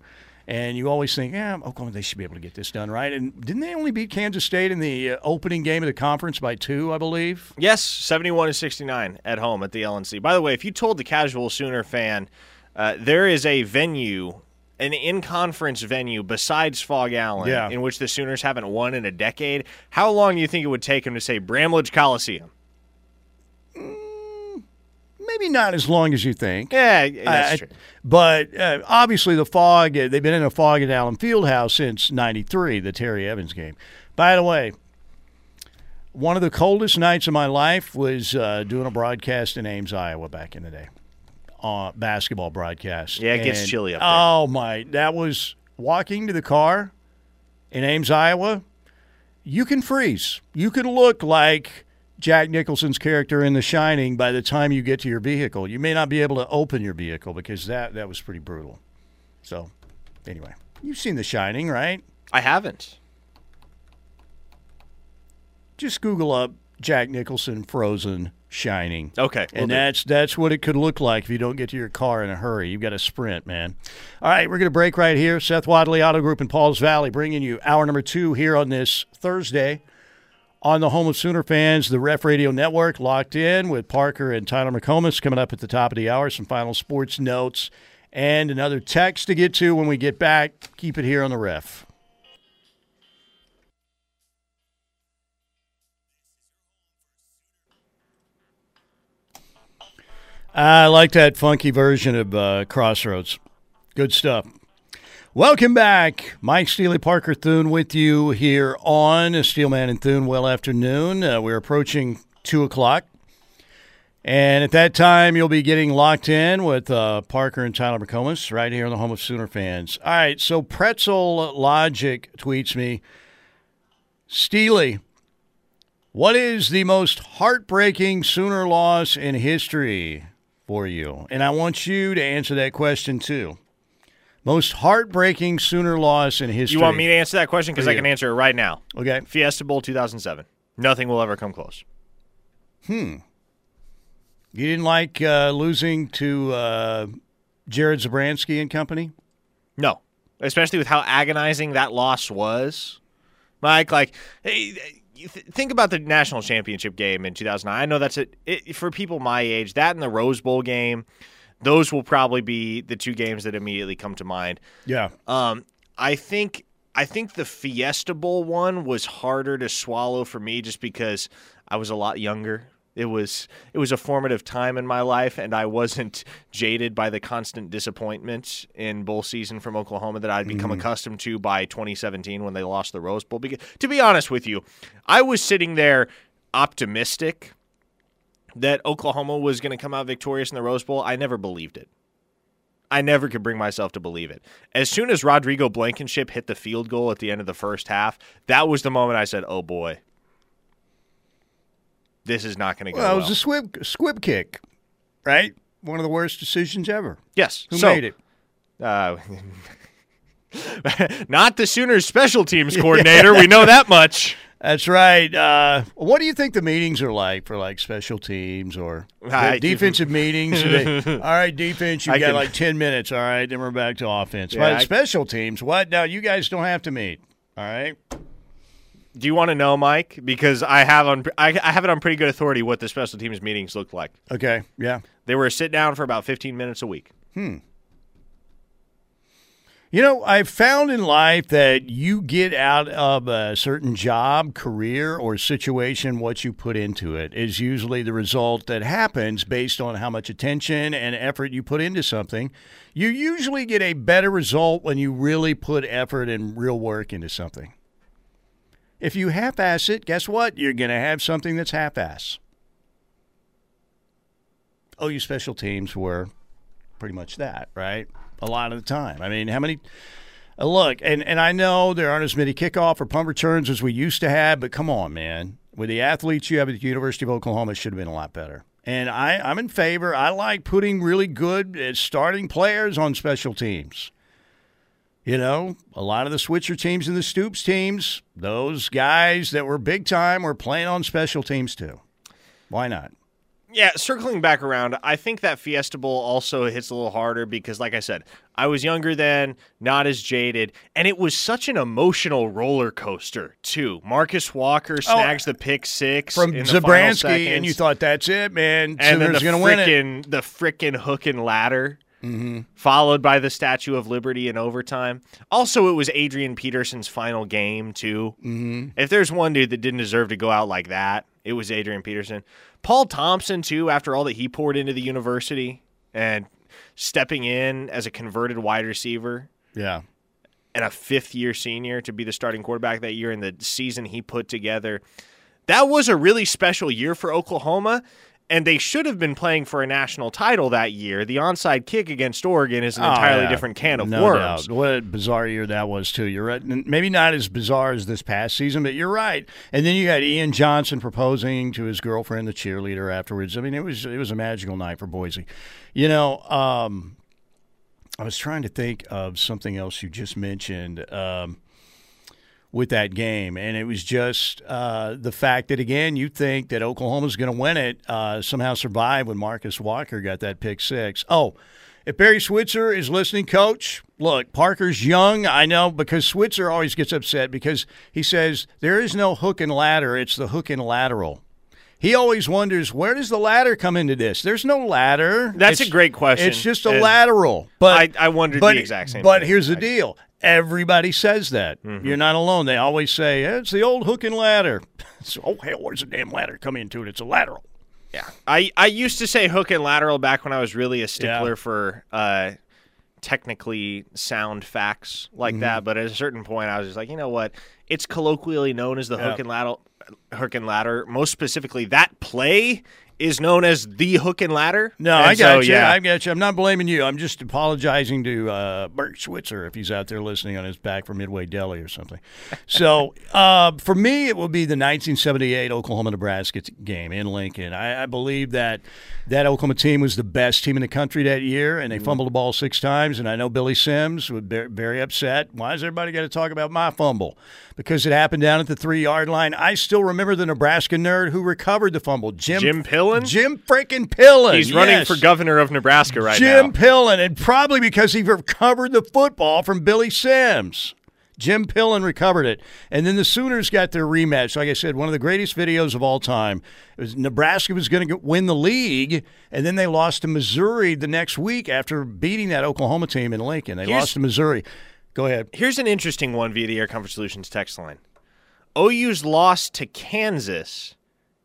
And you always think, yeah, Oklahoma, they should be able to get this done, right? And didn't they only beat Kansas State in the uh, opening game of the conference by two, I believe? Yes, 71 to 69 at home at the LNC. By the way, if you told the casual Sooner fan uh, there is a venue, an in conference venue besides Phog Allen, Yeah. in which the Sooners haven't won in a decade, how long do you think it would take them to say Bramlage Coliseum? Maybe not as long as you think. Yeah, that's I- true. But uh, obviously, the fog, uh, they've been in a fog at Allen Fieldhouse since 93, the Terry Evans game. By the way, one of the coldest nights of my life was uh, doing a broadcast in Ames, Iowa back in the day. Uh, basketball broadcast. Yeah, it gets chilly up there. Oh, my. That was walking to the car in Ames, Iowa. You can freeze. You can look like Jack Nicholson's character in The Shining by the time you get to your vehicle. You may not be able to open your vehicle because that, that was pretty brutal. So, anyway, you've seen The Shining, right? I haven't. Just Google up Jack Nicholson frozen Shining. Okay, will and do. that's that's what it could look like if you don't get to your car in a hurry. You've got to sprint, man. All right, we're going to break right here. Seth Wadley Auto Group in Pauls Valley bringing you hour number two here on this Thursday on the home of Sooner fans, the Ref Radio Network, locked in with Parker and Tyler McComas coming up at the top of the hour. Some final sports notes and another text to get to when we get back. Keep it here on the Ref. I like that funky version of uh, Crossroads. Good stuff. Welcome back. Mike Steely Parker Thune with you here on Steelman and Thune. Well afternoon. Uh, we're approaching 2 o'clock. And at that time, you'll be getting locked in with uh, Parker and Tyler McComas right here on the home of Sooner fans. All right, so Pretzel Logic tweets me Steely, what is the most heartbreaking Sooner loss in history for you? And I want you to answer that question too. Most heartbreaking Sooner loss in history. You want me to answer that question? Because I can answer it right now. Okay. Fiesta Bowl 2007. Nothing will ever come close. Hmm. You didn't like uh, losing to uh, Jared Zabransky and company? No, especially with how agonizing that loss was. Mike, like, hey, th- think about the national championship game in 2009. I know that's it, it for people my age. That and the Rose Bowl game, those will probably be the two games that immediately come to mind. Yeah. Um, I think I think the Fiesta Bowl one was harder to swallow for me just because I was a lot younger. It was it was a formative time in my life, and I wasn't jaded by the constant disappointment in bowl season from Oklahoma that I'd become accustomed to by 2017 when they lost the Rose Bowl. Because to be honest with you, I was sitting there optimistic that Oklahoma was going to come out victorious in the Rose Bowl. I never believed it. I never could bring myself to believe it. As soon as Rodrigo Blankenship hit the field goal at the end of the first half, that was the moment I said, "Oh boy, this is not going to go Well, well." it was a squib, squib kick, right? One of the worst decisions ever. yes, Who so, made it? Uh, not the Sooners special teams coordinator. We know that much. That's right. Uh, what do you think the meetings are like for like special teams or I- defensive meetings? They- all right, defense, you I got can- like ten minutes. All right, then we're back to offense. Yeah, but I- special teams, what? Now you guys don't have to meet. All right. Do you want to know, Mike? Because I have on I, I have it on pretty good authority what the special teams meetings looked like. Okay. Yeah. They were a sit down for about 15 minutes a week. You know, I've found in life that you get out of a certain job, career, or situation what you put into it is usually the result that happens based on how much attention and effort you put into something. You usually get a better result when you really put effort and real work into something. If you half ass it, guess what? You're going to have something that's half ass. Oh, you special teams were pretty much that, right? A lot of the time. I mean, how many? Uh, look, and and I know there aren't as many kickoff or punt returns as we used to have, but come on, man. With the athletes you have at the University of Oklahoma, it should have been a lot better. And I, I'm in favor. I like putting really good uh, starting players on special teams. You know, a lot of the Switzer teams and the Stoops teams, those guys that were big time were playing on special teams too. Why not? Yeah, circling back around, I think that Fiesta Bowl also hits a little harder because, like I said, I was younger then, not as jaded, and it was such an emotional roller coaster too. Marcus Walker snags the pick six from in the final Zabransky, and you thought that's it, man. and then the going to win it. frickin' the frickin' hook and ladder, followed by the Statue of Liberty in overtime. Also, it was Adrian Peterson's final game too. Mm-hmm. If there's one dude that didn't deserve to go out like that, it was Adrian Peterson. Paul Thompson too, after all that he poured into the university and stepping in as a converted wide receiver Yeah. and a fifth year senior to be the starting quarterback that year and the season he put together. That was a really special year for Oklahoma, and they should have been playing for a national title that year. The onside kick against Oregon is an Oh, entirely yeah. different can of no worms. Doubt. What a bizarre year that was too. You're right. Maybe not as bizarre as this past season, but you're right. And then you had Ian Johnson proposing to his girlfriend, the cheerleader, afterwards. I mean, it was it was a magical night for Boise. You know, um, I was trying to think of something else you just mentioned. Um, with that game, and it was just uh, the fact that again, you think that Oklahoma's going to win it, uh, somehow survive when Marcus Walker got that pick six. Oh, if Barry Switzer is listening, Coach, look, Parker's young. I know because Switzer always gets upset because he says there is no hook and ladder; it's the hook and lateral. He always wonders where does the ladder come into this. There's no ladder. That's a great question, It's just a and lateral. But I- I wondered but, the exact same But thing, here's the deal: everybody says that. Mm-hmm. You're not alone. They always say "Eh, it's the old hook and ladder. so, oh hell, where's the damn ladder come into it? It's a lateral. Yeah, I I used to say hook and lateral back when I was really a stickler Yeah. for uh, technically sound facts like Mm-hmm. that. But at a certain point, I was just like, you know what? It's colloquially known as the Yeah. hook and ladder. Hook and ladder. Most specifically, that play is known as the hook and ladder. No, And I got so, you. Yeah, I got you. I'm not blaming you. I'm just apologizing to uh, Barry Switzer if he's out there listening on his back from Midway Deli or something. So uh, for me, it will be the 1978 Oklahoma Nebraska game in Lincoln. I, I believe that that Oklahoma team was the best team in the country that year, and they Mm-hmm. fumbled the ball six times. And I know Billy Sims was very, very upset. Why is everybody got to talk about my fumble? Because it happened down at the three yard line. I still remember the Nebraska nerd who recovered the fumble, Jim Jim Pillen? Jim freaking Pillen. he's running for governor of Nebraska right Jim now. Jim Pillen, and probably because he recovered the football from Billy Sims. Jim Pillen recovered it. And then the Sooners got their rematch. Like I said, one of the greatest videos of all time. It was Nebraska was going to win the league, and then they lost to Missouri the next week after beating that Oklahoma team in Lincoln. They Here's- lost to Missouri. Go ahead. Here's an interesting one via the Air Comfort Solutions text line. OU's lost to Kansas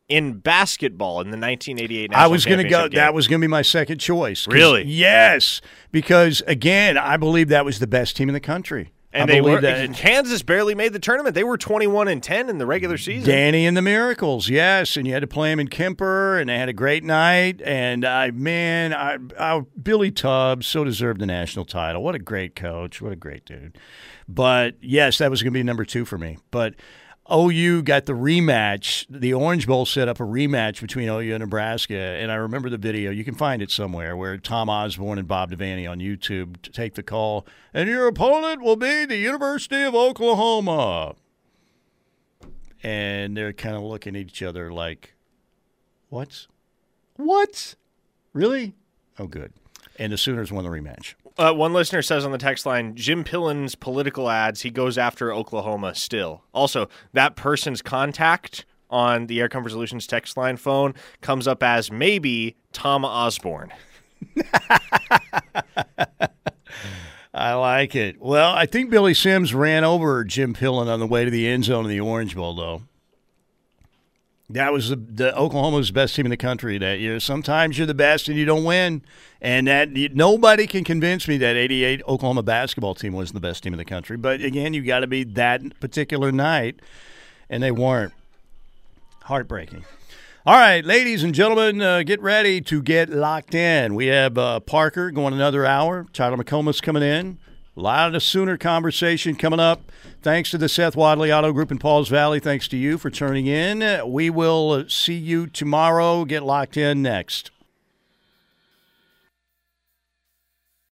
in basketball in the 1988 national I was going to go. game. That was going to be my second choice. Really? Yes, because again, I believe that was the best team in the country. And I they were that. Kansas barely made the tournament. They were 21 and 10 in the regular season. Danny and the Miracles, yes, and you had to play him in Kemper, and they had a great night. And I, man, I, I, Billy Tubbs so deserved the national title. What a great coach! What a great dude. But yes, that was going to be number two for me. But OU got the rematch. The Orange Bowl set up a rematch between OU and Nebraska, and I remember the video. You can find it somewhere where Tom Osborne and Bob Devaney on YouTube take the call, and your opponent will be the University of Oklahoma and they're kind of looking at each other like, "What? What? Really? Oh, good." And the Sooners won the rematch. Uh, one listener says on the text line, Jim Pillen's political ads, he goes after Oklahoma still. Also, that person's contact on the Air Comfort Solutions text line phone comes up as maybe Tom Osborne. I like it. Well, I think Billy Sims ran over Jim Pillen on the way to the end zone of the Orange Bowl, though. That was the, the Oklahoma's best team in the country that year. Sometimes you're the best and you don't win, and that nobody can convince me that '88 Oklahoma basketball team was the best team in the country. But again, you got to be that particular night, and they weren't. Heartbreaking. All right, ladies and gentlemen, uh, get ready to get locked in. We have uh, Parker going another hour. Tyler McComas coming in. A lot of the Sooner conversation coming up. Thanks to the Seth Wadley Auto Group in Pauls Valley. Thanks to you for turning in. We will uh, see you tomorrow. Get locked in next.